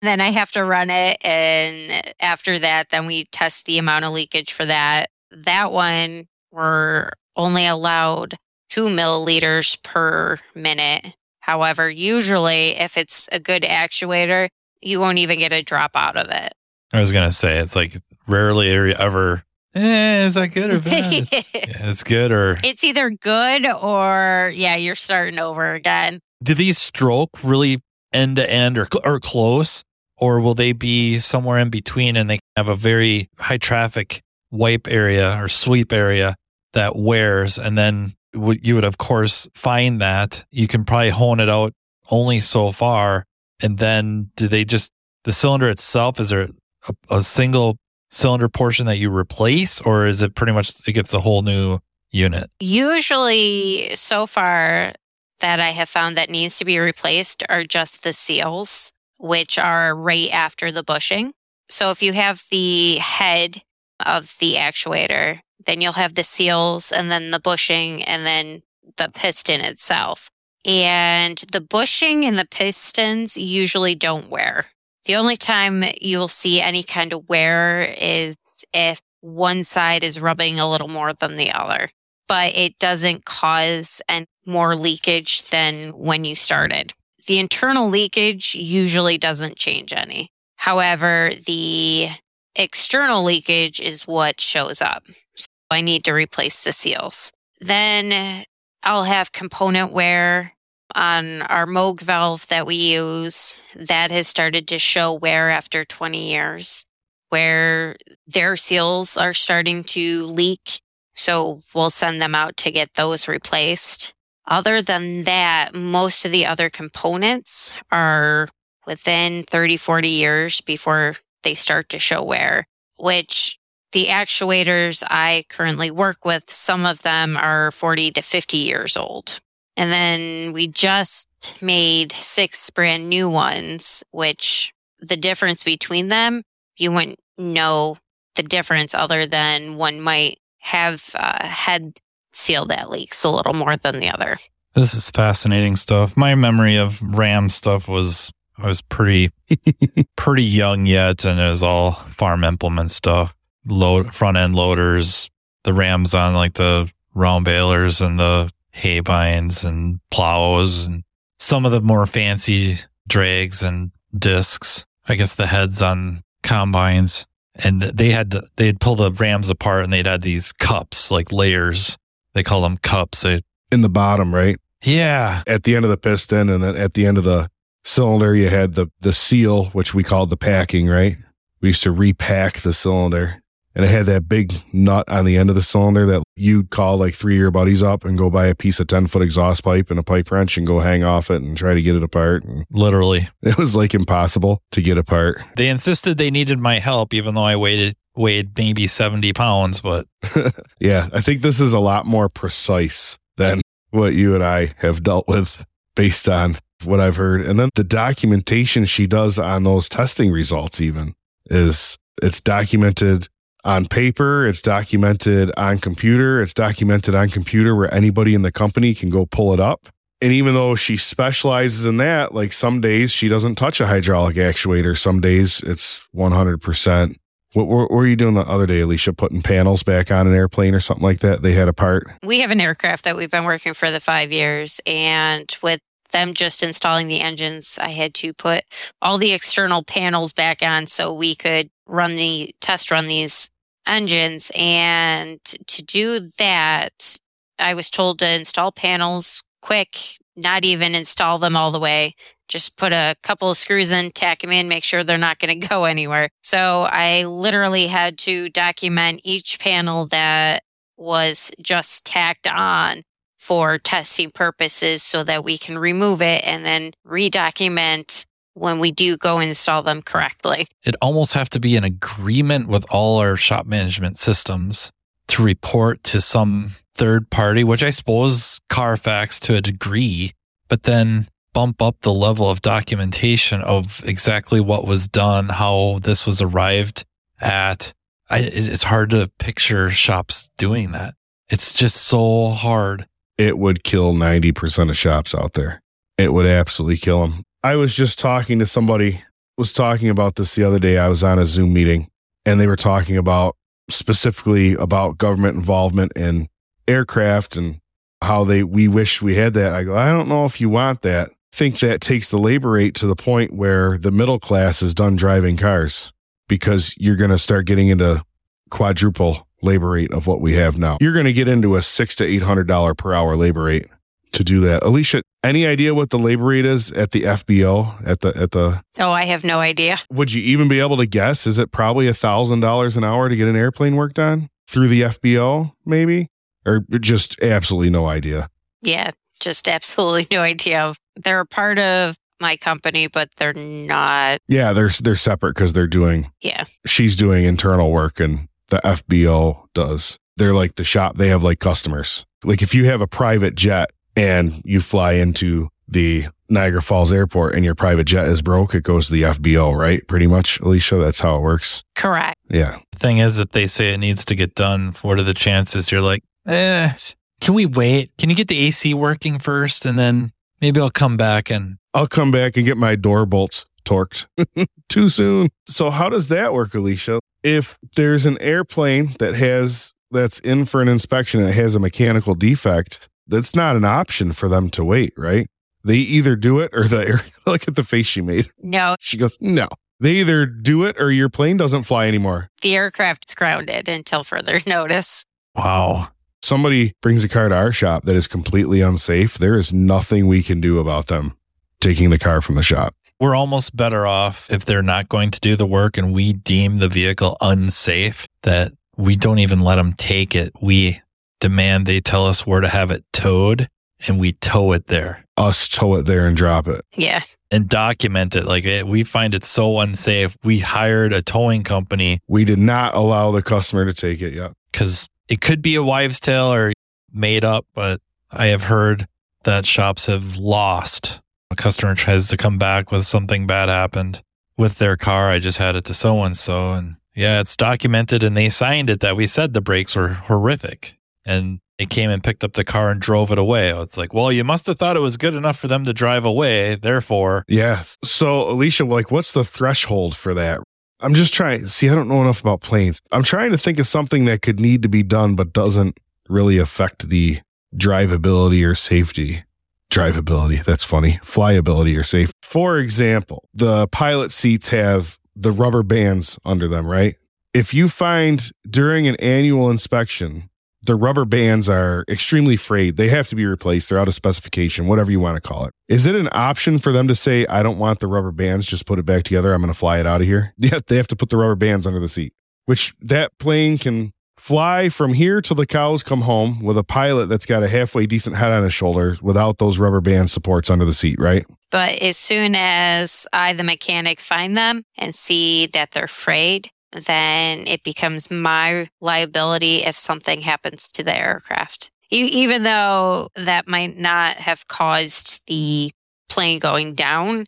then I have to run it. And after that, then we test the amount of leakage for that. That one, we're only allowed two milliliters per minute. However, usually if it's a good actuator, you won't even get a drop out of it. I was gonna say it's like rarely ever. Eh, is that good or bad? It's, yeah, it's good or It's either good or, yeah, you're starting over again. do these stroke really end to end or or close, or will they be somewhere in between and they have a very high traffic wipe area or sweep area that wears, and then would you would of course find that you can probably hone it out only so far, and then do they just the cylinder itself is there a, a single cylinder portion that you replace, or is it pretty much it gets a whole new unit? Usually, so far, that I have found that needs to be replaced are just the seals, which are right after the bushing. So if you have the head of the actuator, then you'll have the seals and then the bushing and then the piston itself. And the bushing and the pistons usually don't wear. The only time you'll see any kind of wear is if one side is rubbing a little more than the other, but it doesn't cause any more leakage than when you started. The internal leakage usually doesn't change any. However, the external leakage is what shows up. So I need to replace the seals. Then I'll have component wear on our Moog valve that we use that has started to show wear after 20 years, where their seals are starting to leak. So we'll send them out to get those replaced. Other than that, most of the other components are within 30, 40 years before they start to show wear, which the actuators I currently work with, some of them are 40 to 50 years old. And then we just made six brand new ones, which the difference between them, you wouldn't know the difference other than one might have a head seal that leaks a little more than the other. This is fascinating stuff. My memory of RAM stuff was I was pretty pretty young yet, and it was all farm implement stuff, load front end loaders, the rams on like the round balers and the hay binds and plows, and some of the more fancy drags and discs. I guess the heads on combines, and they had to, they'd pull the rams apart, and they'd had these cups like layers. They call them cups. They, in the bottom, right? yeah, At the end of the piston and then at the end of the cylinder, you had the, the seal, which we called the packing, right? We used to repack the cylinder and it had that big nut on the end of the cylinder that you'd call like three of your buddies up and go buy a piece of 10 foot exhaust pipe and a pipe wrench and go hang off it and try to get it apart. And literally. it was like impossible to get apart. They insisted they needed my help, even though I weighed weighed maybe seventy pounds. But Yeah, I think this is a lot more precise than what you and I have dealt with based on what I've heard. And then the documentation she does on those testing results, even is it's documented on paper, it's documented on computer, it's documented on computer where anybody in the company can go pull it up. And even though she specializes in that, like some days she doesn't touch a hydraulic actuator, some days it's 100%. What were, what were you doing the other day, Alicia? Putting panels back on an airplane or something like that? They had a part. We have an aircraft that we've been working for the five years, and with them just installing the engines, I had to put all the external panels back on so we could run the test run these engines. And to do that, I was told to install panels quick, not even install them all the way. Just put a couple of screws in, tack them in, make sure they're not going to go anywhere. So I literally had to document each panel that was just tacked on for testing purposes so that we can remove it and then redocument when we do go install them correctly. It almost have to be an agreement with all our shop management systems to report to some third party, which I suppose Carfax to a degree, but then bump up the level of documentation of exactly what was done, how this was arrived at. I, it's hard to picture shops doing that. It's just so hard. It would kill 90% of shops out there. It would absolutely kill them. I was just talking to somebody was talking about this the other day. I was on a Zoom meeting and they were talking about specifically about government involvement in aircraft and how they we wish we had that. I go, I don't know if you want that. think that takes the labor rate to the point where the middle class is done driving cars because you're going to start getting into quadruple labor rate of what we have now. You're going to get into a six to eight hundred dollar per hour labor rate to do that. Alicia, any idea what the labor rate is at the FBO at the at the? Oh, I have no idea. Would you even be able to guess? Is it probably a thousand dollars an hour to get an airplane worked on through the FBO, maybe, or just absolutely no idea? Yeah, just absolutely no idea. They're a part of my company, but they're not. Yeah, they're they're separate because they're doing. Yeah, she's doing internal work, and the FBO does. They're like the shop. They have like customers. Like if you have a private jet and you fly into the Niagara Falls airport and your private jet is broke, it goes to the FBO, right? Pretty much, Alicia. That's how it works. correct. Yeah. The thing is that they say it needs to get done. What are the chances you're like, eh, can we wait? Can you get the AC working first? And then maybe I'll come back and I'll come back and get my door bolts torqued too soon. So how does that work, Alicia? If there's an airplane that has that's in for an inspection that has a mechanical defect, that's not an option for them to wait, right? They either do it or the air look at the face she made. No, She goes, No. They either do it or your plane doesn't fly anymore. the aircraft's grounded until further notice. wow. Somebody brings a car to our shop that is completely unsafe. There is nothing we can do about them taking the car from the shop. We're almost better off if they're not going to do the work and we deem the vehicle unsafe that we don't even let them take it. We demand they tell us where to have it towed and we tow it there Us tow it there and drop it. Yes. and document it. Like it, we find it so unsafe. We hired a towing company We did not allow the customer to take it yet. because it could be a wives' tale or made up, but I have heard that shops have lost. A customer tries to come back with something bad happened with their car. I just had it to so and so. And yeah, it's documented and they signed it that we said the brakes were horrific. And they came and picked up the car and drove it away. It's like, well, you must have thought it was good enough for them to drive away. Therefore, Yes. So, Alicia, like, what's the threshold for that? I'm just trying. See, I don't know enough about planes. I'm trying to think of something that could need to be done, but doesn't really affect the drivability or safety. Drivability. That's funny. Flyability or safe. For example, the pilot seats have the rubber bands under them, right? If you find during an annual inspection, the rubber bands are extremely frayed. They have to be replaced. They're out of specification, whatever you want to call it. Is it an option for them to say, I don't want the rubber bands, just put it back together. I'm going to fly it out of here? Yeah, they have to put the rubber bands under the seat, which that plane can fly from here till the cows come home with a pilot that's got a halfway decent head on his shoulder without those rubber band supports under the seat, right? but as soon as I, the mechanic, find them and see that they're frayed, then it becomes my liability if something happens to the aircraft. Even though that might not have caused the plane going down,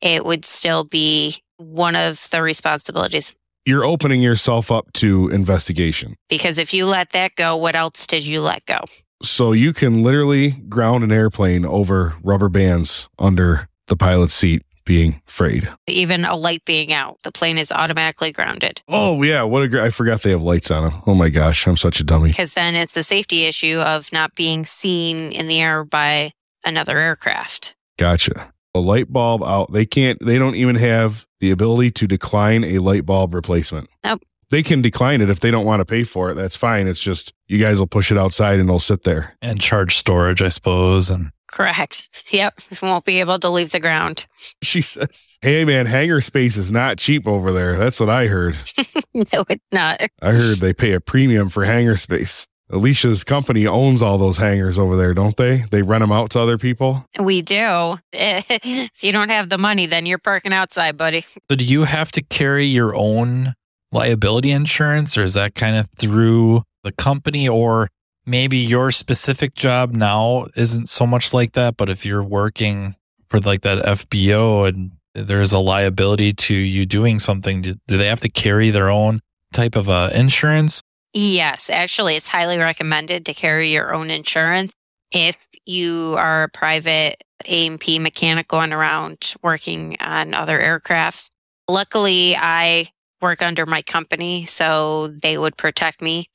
it would still be one of the responsibilities. You're opening yourself up to investigation. Because if you let that go, what else did you let go? So you can literally ground an airplane over rubber bands under the pilot's seat being frayed. Even a light being out, the plane is automatically grounded. Oh yeah, what a great! I forgot they have lights on them. Oh my gosh, I'm such a dummy. Because then it's a safety issue of not being seen in the air by another aircraft. Gotcha. A light bulb out. They can't. They don't even have the ability to decline a light bulb replacement. Nope. They can decline it if they don't want to pay for it. That's fine. It's just you guys will push it outside and it'll sit there. and charge storage, I suppose. And Correct. Yep. Won't be able to leave the ground. She says, "Hey man, hangar space is not cheap over there. That's what I heard. no, it's not. I heard they pay a premium for hangar space. Alicia's company owns all those hangars over there, don't they? They rent them out to other people. We do. if you don't have the money, then you're parking outside, buddy. So do you have to carry your own liability insurance or is that kind of through the company or maybe your specific job now isn't so much like that, but if you're working for like that FBO and there's a liability to you doing something, do, they have to carry their own type of uh, insurance? Yes, actually, it's highly recommended to carry your own insurance if you are a private A&P mechanic going around working on other aircrafts. Luckily, I work under my company, so they would protect me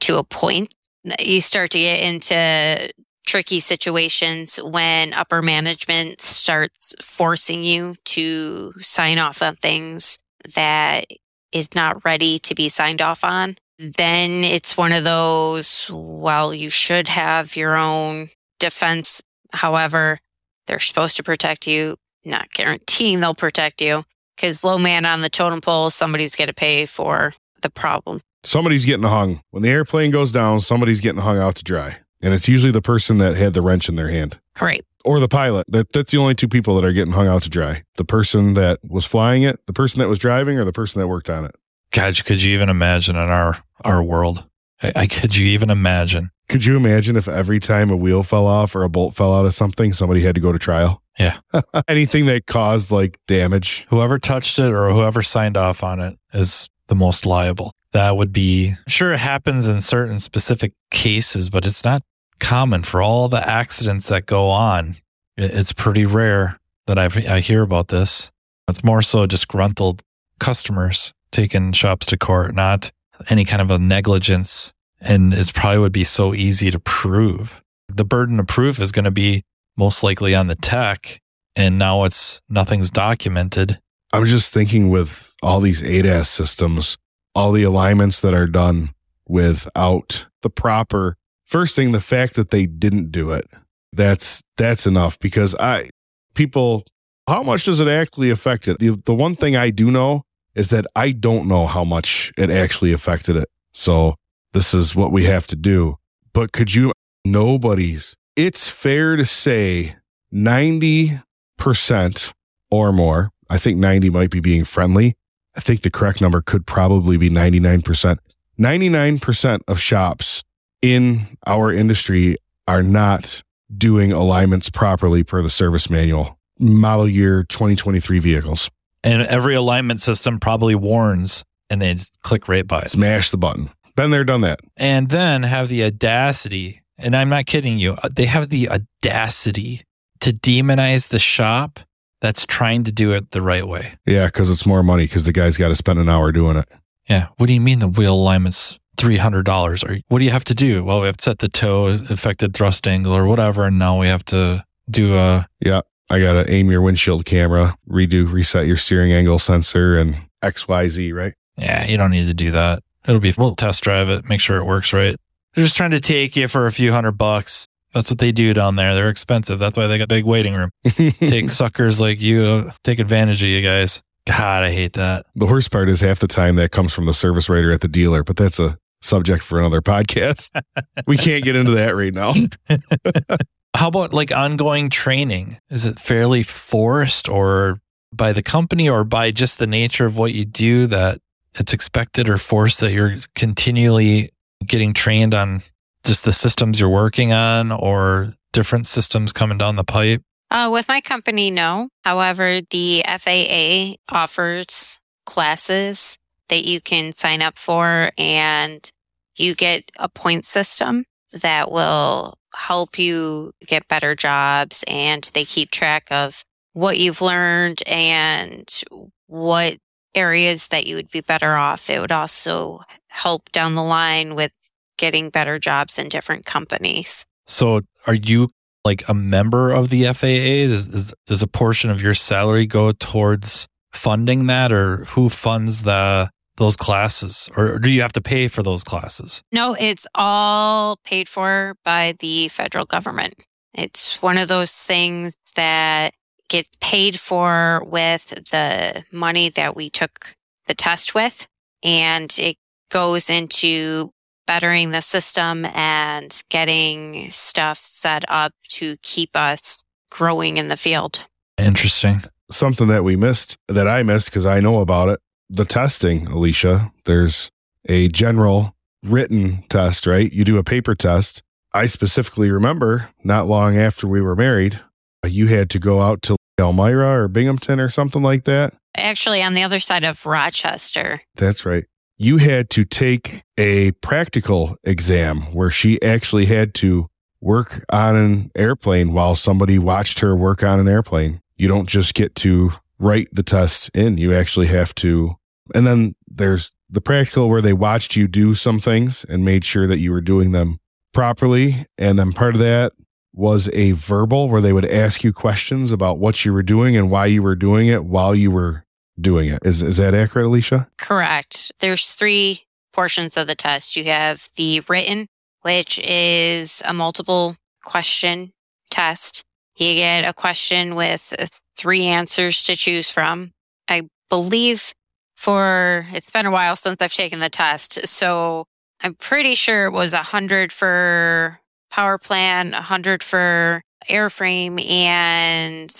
to a point. You start to get into tricky situations when upper management starts forcing you to sign off on things that is not ready to be signed off on. Then it's one of those, well, you should have your own defense. However, they're supposed to protect you, not guaranteeing they'll protect you because low man on the totem pole, somebody's going to pay for the problem. Somebody's getting hung. When the airplane goes down, somebody's getting hung out to dry. And it's usually the person that had the wrench in their hand Right. or the pilot. That that's the only two people that are getting hung out to dry. The person that was flying it, the person that was driving, or the person that worked on it. God, could you even imagine in our, our world? I, I could you even imagine? Could you imagine if every time a wheel fell off or a bolt fell out of something, somebody had to go to trial? Yeah. Anything that caused like damage. Whoever touched it or whoever signed off on it is the most liable. That would be sure it happens in certain specific cases, but it's not common for all the accidents that go on. It- It's pretty rare that I I hear about this. It's more so disgruntled customers taking shops to court, not any kind of a negligence. And it probably would be so easy to prove. The burden of proof is going to be most likely on the tech. And now it's nothing's documented. I'm just thinking with all these ADAS systems, all the alignments that are done without the proper first thing, the fact that they didn't do it, that's that's enough because I people how much does it actually affect it? The, the one thing I do know is that I don't know how much it actually affected it. So this is what we have to do. But could you nobody's it's fair to say 90% or more. I think 90 might be being friendly. I think the correct number could probably be 99%. 99% of shops in our industry are not doing alignments properly per the service manual. Model year 2023 vehicles. And every alignment system probably warns and they click right by it. Smash the button. Been there, done that. And then have the audacity, and I'm not kidding you, uh, they have the audacity to demonize the shop that's trying to do it the right way. Yeah, because it's more money because the guy's got to spend an hour doing it. Yeah. What do you mean the wheel alignment's $300? Or what do you have to do? Well, we have to set the toe, affected thrust angle or whatever. And now we have to do a, Yeah, I got to aim your windshield camera, redo, reset your steering angle sensor, and XYZ, right? yeah, you don't need to do that. It'll be, we'll test drive it, make sure it works right. They're just trying to take you for a few hundred bucks. That's what they do down there. They're expensive. That's why they got a big waiting room. Take suckers like you, uh, take advantage of you guys. God, I hate that. The worst part is half the time that comes from the service writer at the dealer, but that's a subject for another podcast. we can't get into that right now. How about like ongoing training? Is it fairly forced or by the company or by just the nature of what you do that it's expected or forced that you're continually getting trained on just the systems you're working on or different systems coming down the pipe? Uh, with my company, no. However, the FAA offers classes that you can sign up for and you get a point system that will help you get better jobs and they keep track of what you've learned and what areas that you would be better off. It would also help down the line with getting better jobs in different companies. So are you like a member of the FAA? Does, does, does a portion of your salary go towards funding that or who funds the those classes or do you have to pay for those classes? No, it's all paid for by the federal government. It's one of those things that gets paid for with the money that we took the test with. And it goes into bettering the system and getting stuff set up to keep us growing in the field. Interesting. Something that we missed that I missed because I know about it. The testing, Alicia. There's a general written test, right? You do a paper test. I specifically remember not long after we were married, you had to go out to Elmira or Binghamton or something like that. Actually, on the other side of Rochester. That's right. You had to take a practical exam where she actually had to work on an airplane while somebody watched her work on an airplane. You don't just get to write the tests in, you actually have to. And then there's the practical where they watched you do some things and made sure that you were doing them properly. And then part of that was a verbal where they would ask you questions about what you were doing and why you were doing it while you were doing it. Is is that accurate, Alicia? Correct. There's three portions of the test. You have the written, which is a multiple question test. You get a question with uh, three answers to choose from. I believe for it's been a while since I've taken the test, so I'm pretty sure it was a hundred for power plant, a hundred for airframe, and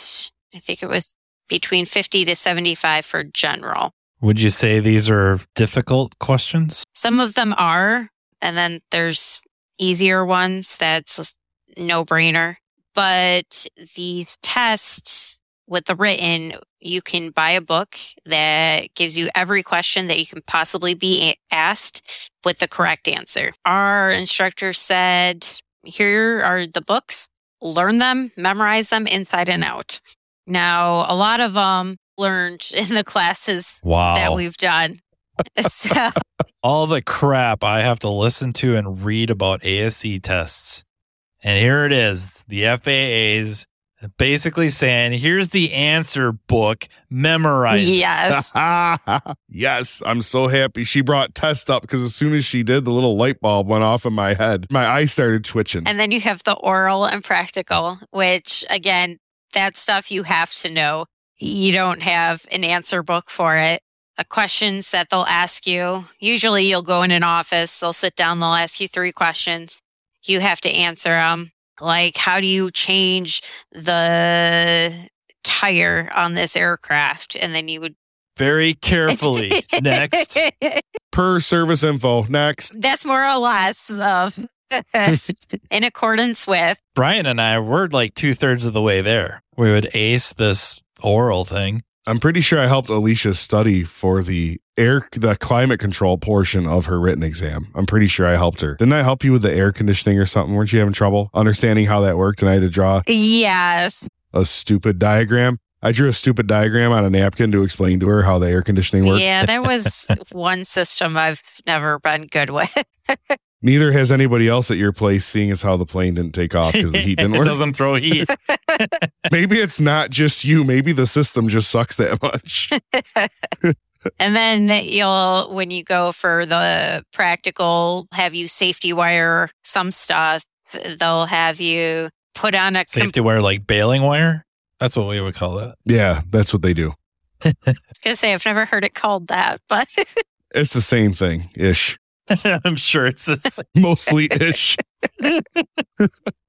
I think it was between 50 to 75 for general. Would you say these are difficult questions? Some of them are, and then there's easier ones that's no brainer. But these tests with the written, you can buy a book that gives you every question that you can possibly be asked with the correct answer. Our instructor said, here are the books, learn them, memorize them inside and out. Now, a lot of them learned in the classes wow. that we've done. so, all the crap I have to listen to and read about ASE tests. And here it is the FAA's basically saying, here's the answer book, memorize. Yes. yes. I'm so happy she brought test up because as soon as she did, the little light bulb went off in my head. My eyes started twitching. And then you have the oral and practical, which again, that stuff you have to know. You don't have an answer book for it. Uh, questions that they'll ask you. Usually you'll go in an office, they'll sit down, they'll ask you three questions. You have to answer them. Like, how do you change the tire on this aircraft? And then you would very carefully. Next. Per service info. Next. That's more or less of in accordance with. Bryan and I were like two thirds of the way there. We would ace this oral thing. I'm pretty sure I helped Alicia study for the air, the climate control portion of her written exam. I'm pretty sure I helped her. Didn't I help you with the air conditioning or something? Weren't you having trouble understanding how that worked? And I had to draw yes a stupid diagram. I drew a stupid diagram on a napkin to explain to her how the air conditioning worked. Yeah, there was one system I've never been good with. Neither has anybody else at your place, seeing as how the plane didn't take off because the heat didn't work. it doesn't throw heat. Maybe it's not just you. Maybe the system just sucks that much. and then you'll, when you go for the practical, have you safety wire some stuff. They'll have you put on a safety com- wire, like baling wire. That's what we would call that. Yeah, that's what they do. I was gonna say I've never heard it called that, but it's the same thing ish. I'm sure it's the same. Mostly ish.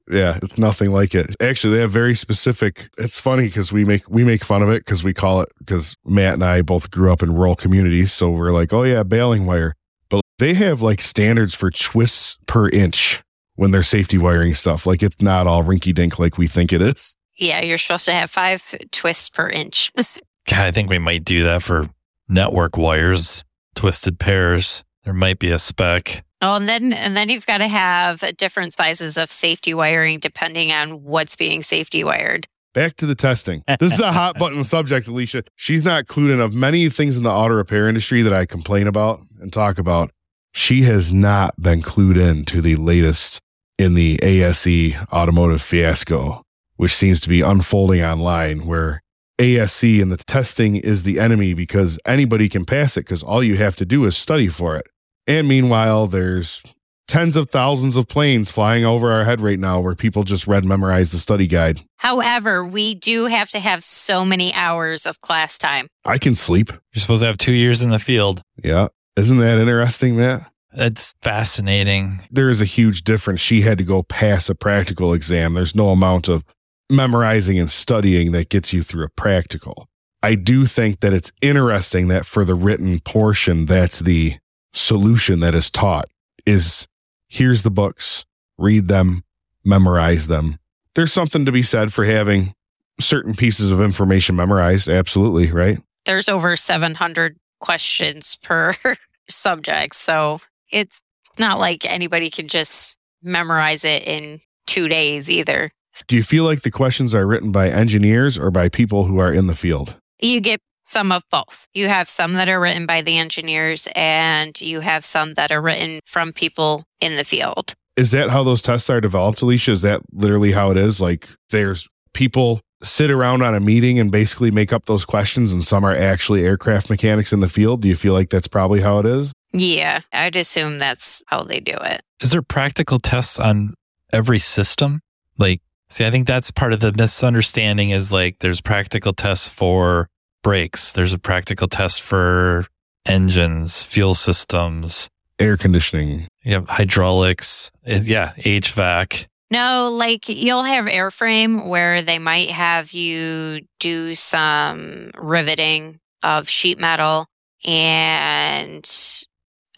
yeah, it's nothing like it. Actually, they have very specific. It's funny because we make we make fun of it because we call it because Matt and I both grew up in rural communities, so we're like, oh yeah, baling wire. But they have like standards for twists per inch when they're safety wiring stuff. Like it's not all rinky dink like we think it is. Yeah, you're supposed to have five twists per inch. God, I think we might do that for network wires, twisted pairs there might be a spec. Oh, and then and then you've got to have different sizes of safety wiring depending on what's being safety wired. Back to the testing. This is a hot button subject, Alicia. She's not clued in of many things in the auto repair industry that I complain about and talk about. She has not been clued in to the latest in the ASE automotive fiasco, which seems to be unfolding online where ASE and the testing is the enemy because anybody can pass it because all you have to do is study for it. And meanwhile, there's tens of thousands of planes flying over our head right now where people just read memorize the study guide. However, we do have to have so many hours of class time. I can sleep. You're supposed to have two years in the field. Yeah. Isn't that interesting, Matt? It's fascinating. There is a huge difference. She had to go pass a practical exam. There's no amount of memorizing and studying that gets you through a practical. I do think that it's interesting that for the written portion, that's the solution that is taught is here's the books, read them, memorize them. There's something to be said for having certain pieces of information memorized. Absolutely, right? There's over 700 questions per subject. So it's not like anybody can just memorize it in two days either. Do you feel like the questions are written by engineers or by people who are in the field? You get some of both. You have some that are written by the engineers, and you have some that are written from people in the field. Is that how those tests are developed, Alicia? Is that literally how it is? Like there's people sit around on a meeting and basically make up those questions, and some are actually aircraft mechanics in the field. Do you feel like that's probably how it is? Yeah, I'd assume that's how they do it. Is there practical tests on every system? Like, see, I think that's part of the misunderstanding is like there's practical tests for brakes, there's a practical test for engines, fuel systems, Air conditioning. yeah, hydraulics, yeah, HVAC. No, like you'll have airframe where they might have you do some riveting of sheet metal and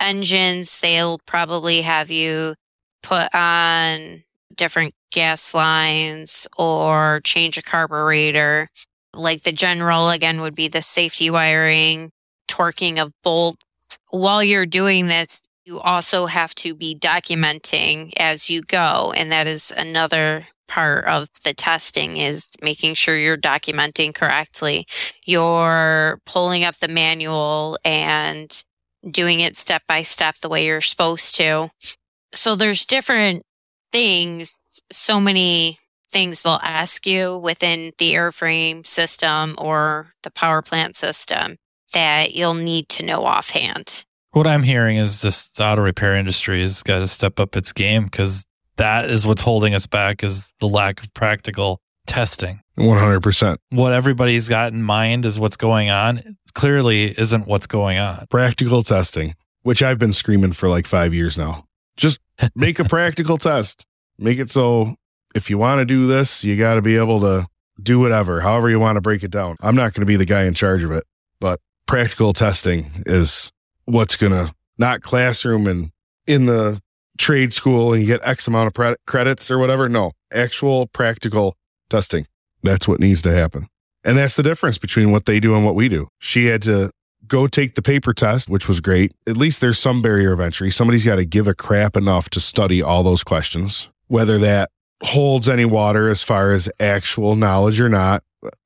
engines. They'll probably have you put on different gas lines or change a carburetor. Like the general again would be the safety wiring, torquing of bolts. While you're doing this, you also have to be documenting as you go. And that is another part of the testing is making sure you're documenting correctly. You're pulling up the manual and doing it step by step the way you're supposed to. So there's different things, so many things they'll ask you within the airframe system or the power plant system that you'll need to know offhand. What I'm hearing is just the auto repair industry has got to step up its game because that is what's holding us back is the lack of practical testing. 100%. What everybody's got in mind is what's going on clearly isn't what's going on. Practical testing, which I've been screaming for like five years now. Just make a practical test. Make it so if you want to do this, you got to be able to do whatever, however you want to break it down. I'm not going to be the guy in charge of it, but practical testing is what's going to not classroom and in the trade school and you get X amount of pre- credits or whatever. No, actual practical testing. That's what needs to happen. And that's the difference between what they do and what we do. She had to go take the paper test, which was great. At least there's some barrier of entry. Somebody's got to give a crap enough to study all those questions, whether that holds any water as far as actual knowledge or not.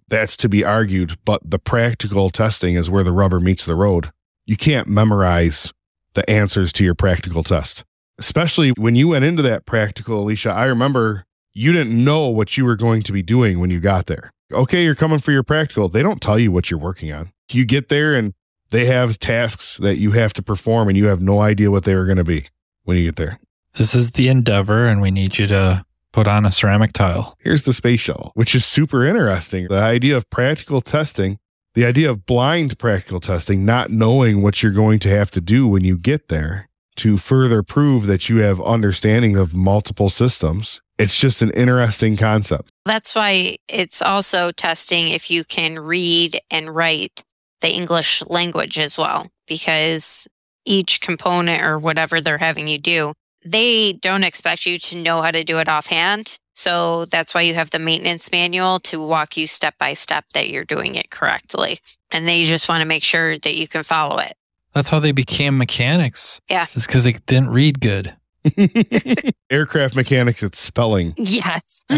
That's to be argued. But the practical testing is where the rubber meets the road. You can't memorize the answers to your practical test, especially when you went into that practical, Alicia. I remember you didn't know what you were going to be doing when you got there. Okay, you're coming for your practical. They don't tell you what you're working on. You get there and they have tasks that you have to perform and you have no idea what they were going to be when you get there. This is the endeavor, and we need you to put on a ceramic tile. Here's the space shuttle, which is super interesting. The idea of practical testing, the idea of blind practical testing, not knowing what you're going to have to do when you get there to further prove that you have understanding of multiple systems. It's just an interesting concept. That's why it's also testing if you can read and write the English language as well, because each component or whatever they're having you do, they don't expect you to know how to do it offhand. So that's why you have the maintenance manual to walk you step by step that you're doing it correctly. And they just want to make sure that you can follow it. That's how they became mechanics. Yeah. It's because they didn't read good. Aircraft mechanics, it's spelling. Yes.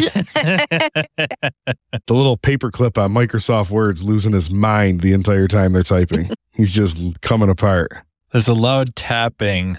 The little paperclip on Microsoft Words losing his mind the entire time they're typing. He's just coming apart. There's a loud tapping,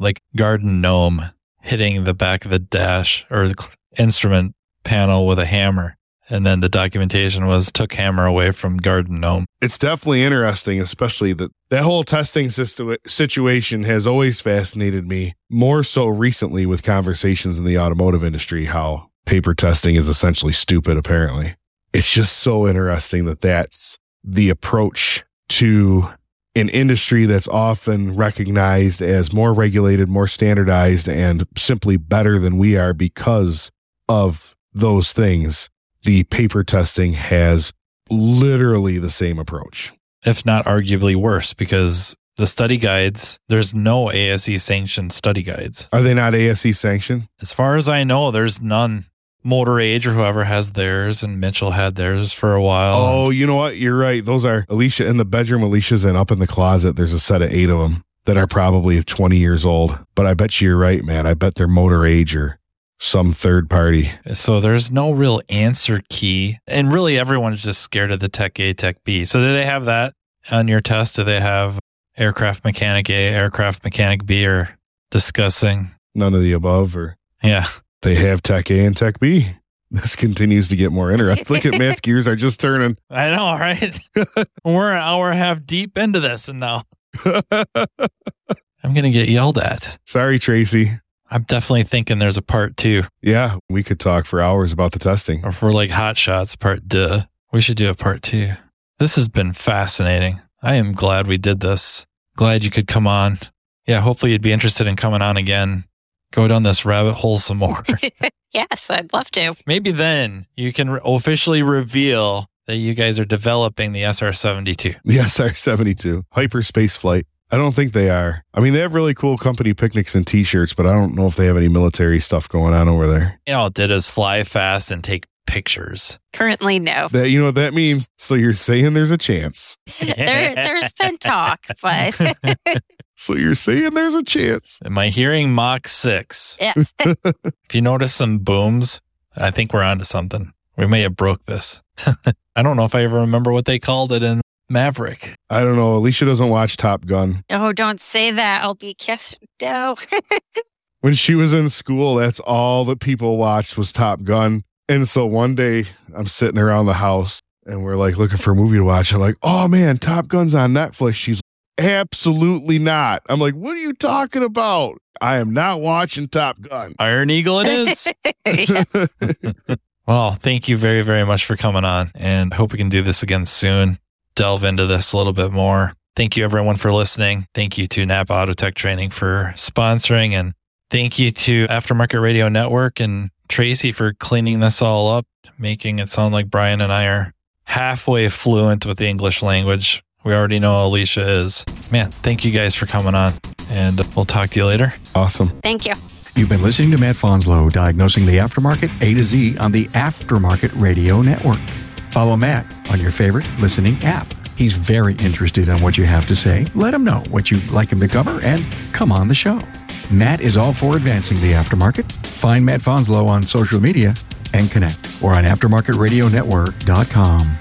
like garden gnome hitting the back of the dash or the instrument panel with a hammer. And then the documentation was took hammer away from garden gnome. It's definitely interesting, especially that that whole testing situ- situation has always fascinated me. More so recently with conversations in the automotive industry, how paper testing is essentially stupid. Apparently, it's just so interesting that that's the approach to an industry that's often recognized as more regulated, more standardized, and simply better than we are because of those things. The paper testing has literally the same approach. If not arguably worse, because the study guides, there's no ASE sanctioned study guides. Are they not ASE sanctioned? As far as I know, there's none. Motor Age or whoever has theirs, and Mitchell had theirs for a while. Oh, you know what? You're right. Those are Alicia in the bedroom. Alicia's in up in the closet. There's a set of eight of them that are probably 20 years old. But I bet you you're right, man. I bet they're Motor Age or some third party. So there's no real answer key. And really, everyone's just scared of the Tech A, Tech B. So do they have that on your test? Do they have aircraft mechanic A, aircraft mechanic B, or discussing? None of the above, or Yeah. They have Tech A and Tech B. This continues to get more interesting. Look at Matt's gears are just turning. I know, right? We're an hour and a half deep into this, and now I'm going to get yelled at. Sorry, Tracy. I'm definitely thinking there's a part two, Yeah, we could talk for hours about the testing. or for like hot shots, part duh. We should do a part two. This has been fascinating. I am glad we did this. Glad you could come on. Yeah, hopefully you'd be interested in coming on again. Go down this rabbit hole some more. yes, I'd love to. Maybe then you can re- officially reveal that you guys are developing the SR 72. The SR 72, hyperspace flight. I don't think they are. I mean, they have really cool company picnics and t shirts, but I don't know if they have any military stuff going on over there. You know, all it did is fly fast and take pictures. Currently, no. That You know what that means? So you're saying there's a chance. there, there's been talk, but So you're saying there's a chance. Am I hearing Mach 6? yeah. If you notice some booms, I think we're onto something. We may have broke this. I don't know if I ever remember what they called it in Maverick. I don't know. Alicia doesn't watch Top Gun. Oh, don't say that. I'll be kissed. No. When she was in school, that's all that people watched was Top Gun. And so one day I'm sitting around the house and we're like looking for a movie to watch. I'm like, oh man, Top Gun's on Netflix. She's absolutely not. I'm like, what are you talking about? I am not watching Top Gun. Iron Eagle it is. Well, thank you very, very much for coming on. And I hope we can do this again soon. Delve into this a little bit more. Thank you, everyone, for listening. Thank you to Napa Auto Tech Training for sponsoring. And thank you to Aftermarket Radio Network and Tracy for cleaning this all up, making it sound like Bryan and I are halfway fluent with the English language. We already know Alicia is. Man, thank you guys for coming on. And we'll talk to you later. Awesome. Thank you. You've been listening to Matt Fanslow diagnosing the aftermarket A to Z on the Aftermarket Radio Network. Follow Matt on your favorite listening app. He's very interested in what you have to say. Let him know what you'd like him to cover and come on the show. Matt is all for advancing the aftermarket. Find Matt Fanslow on social media and connect or on aftermarketradionetwork.com.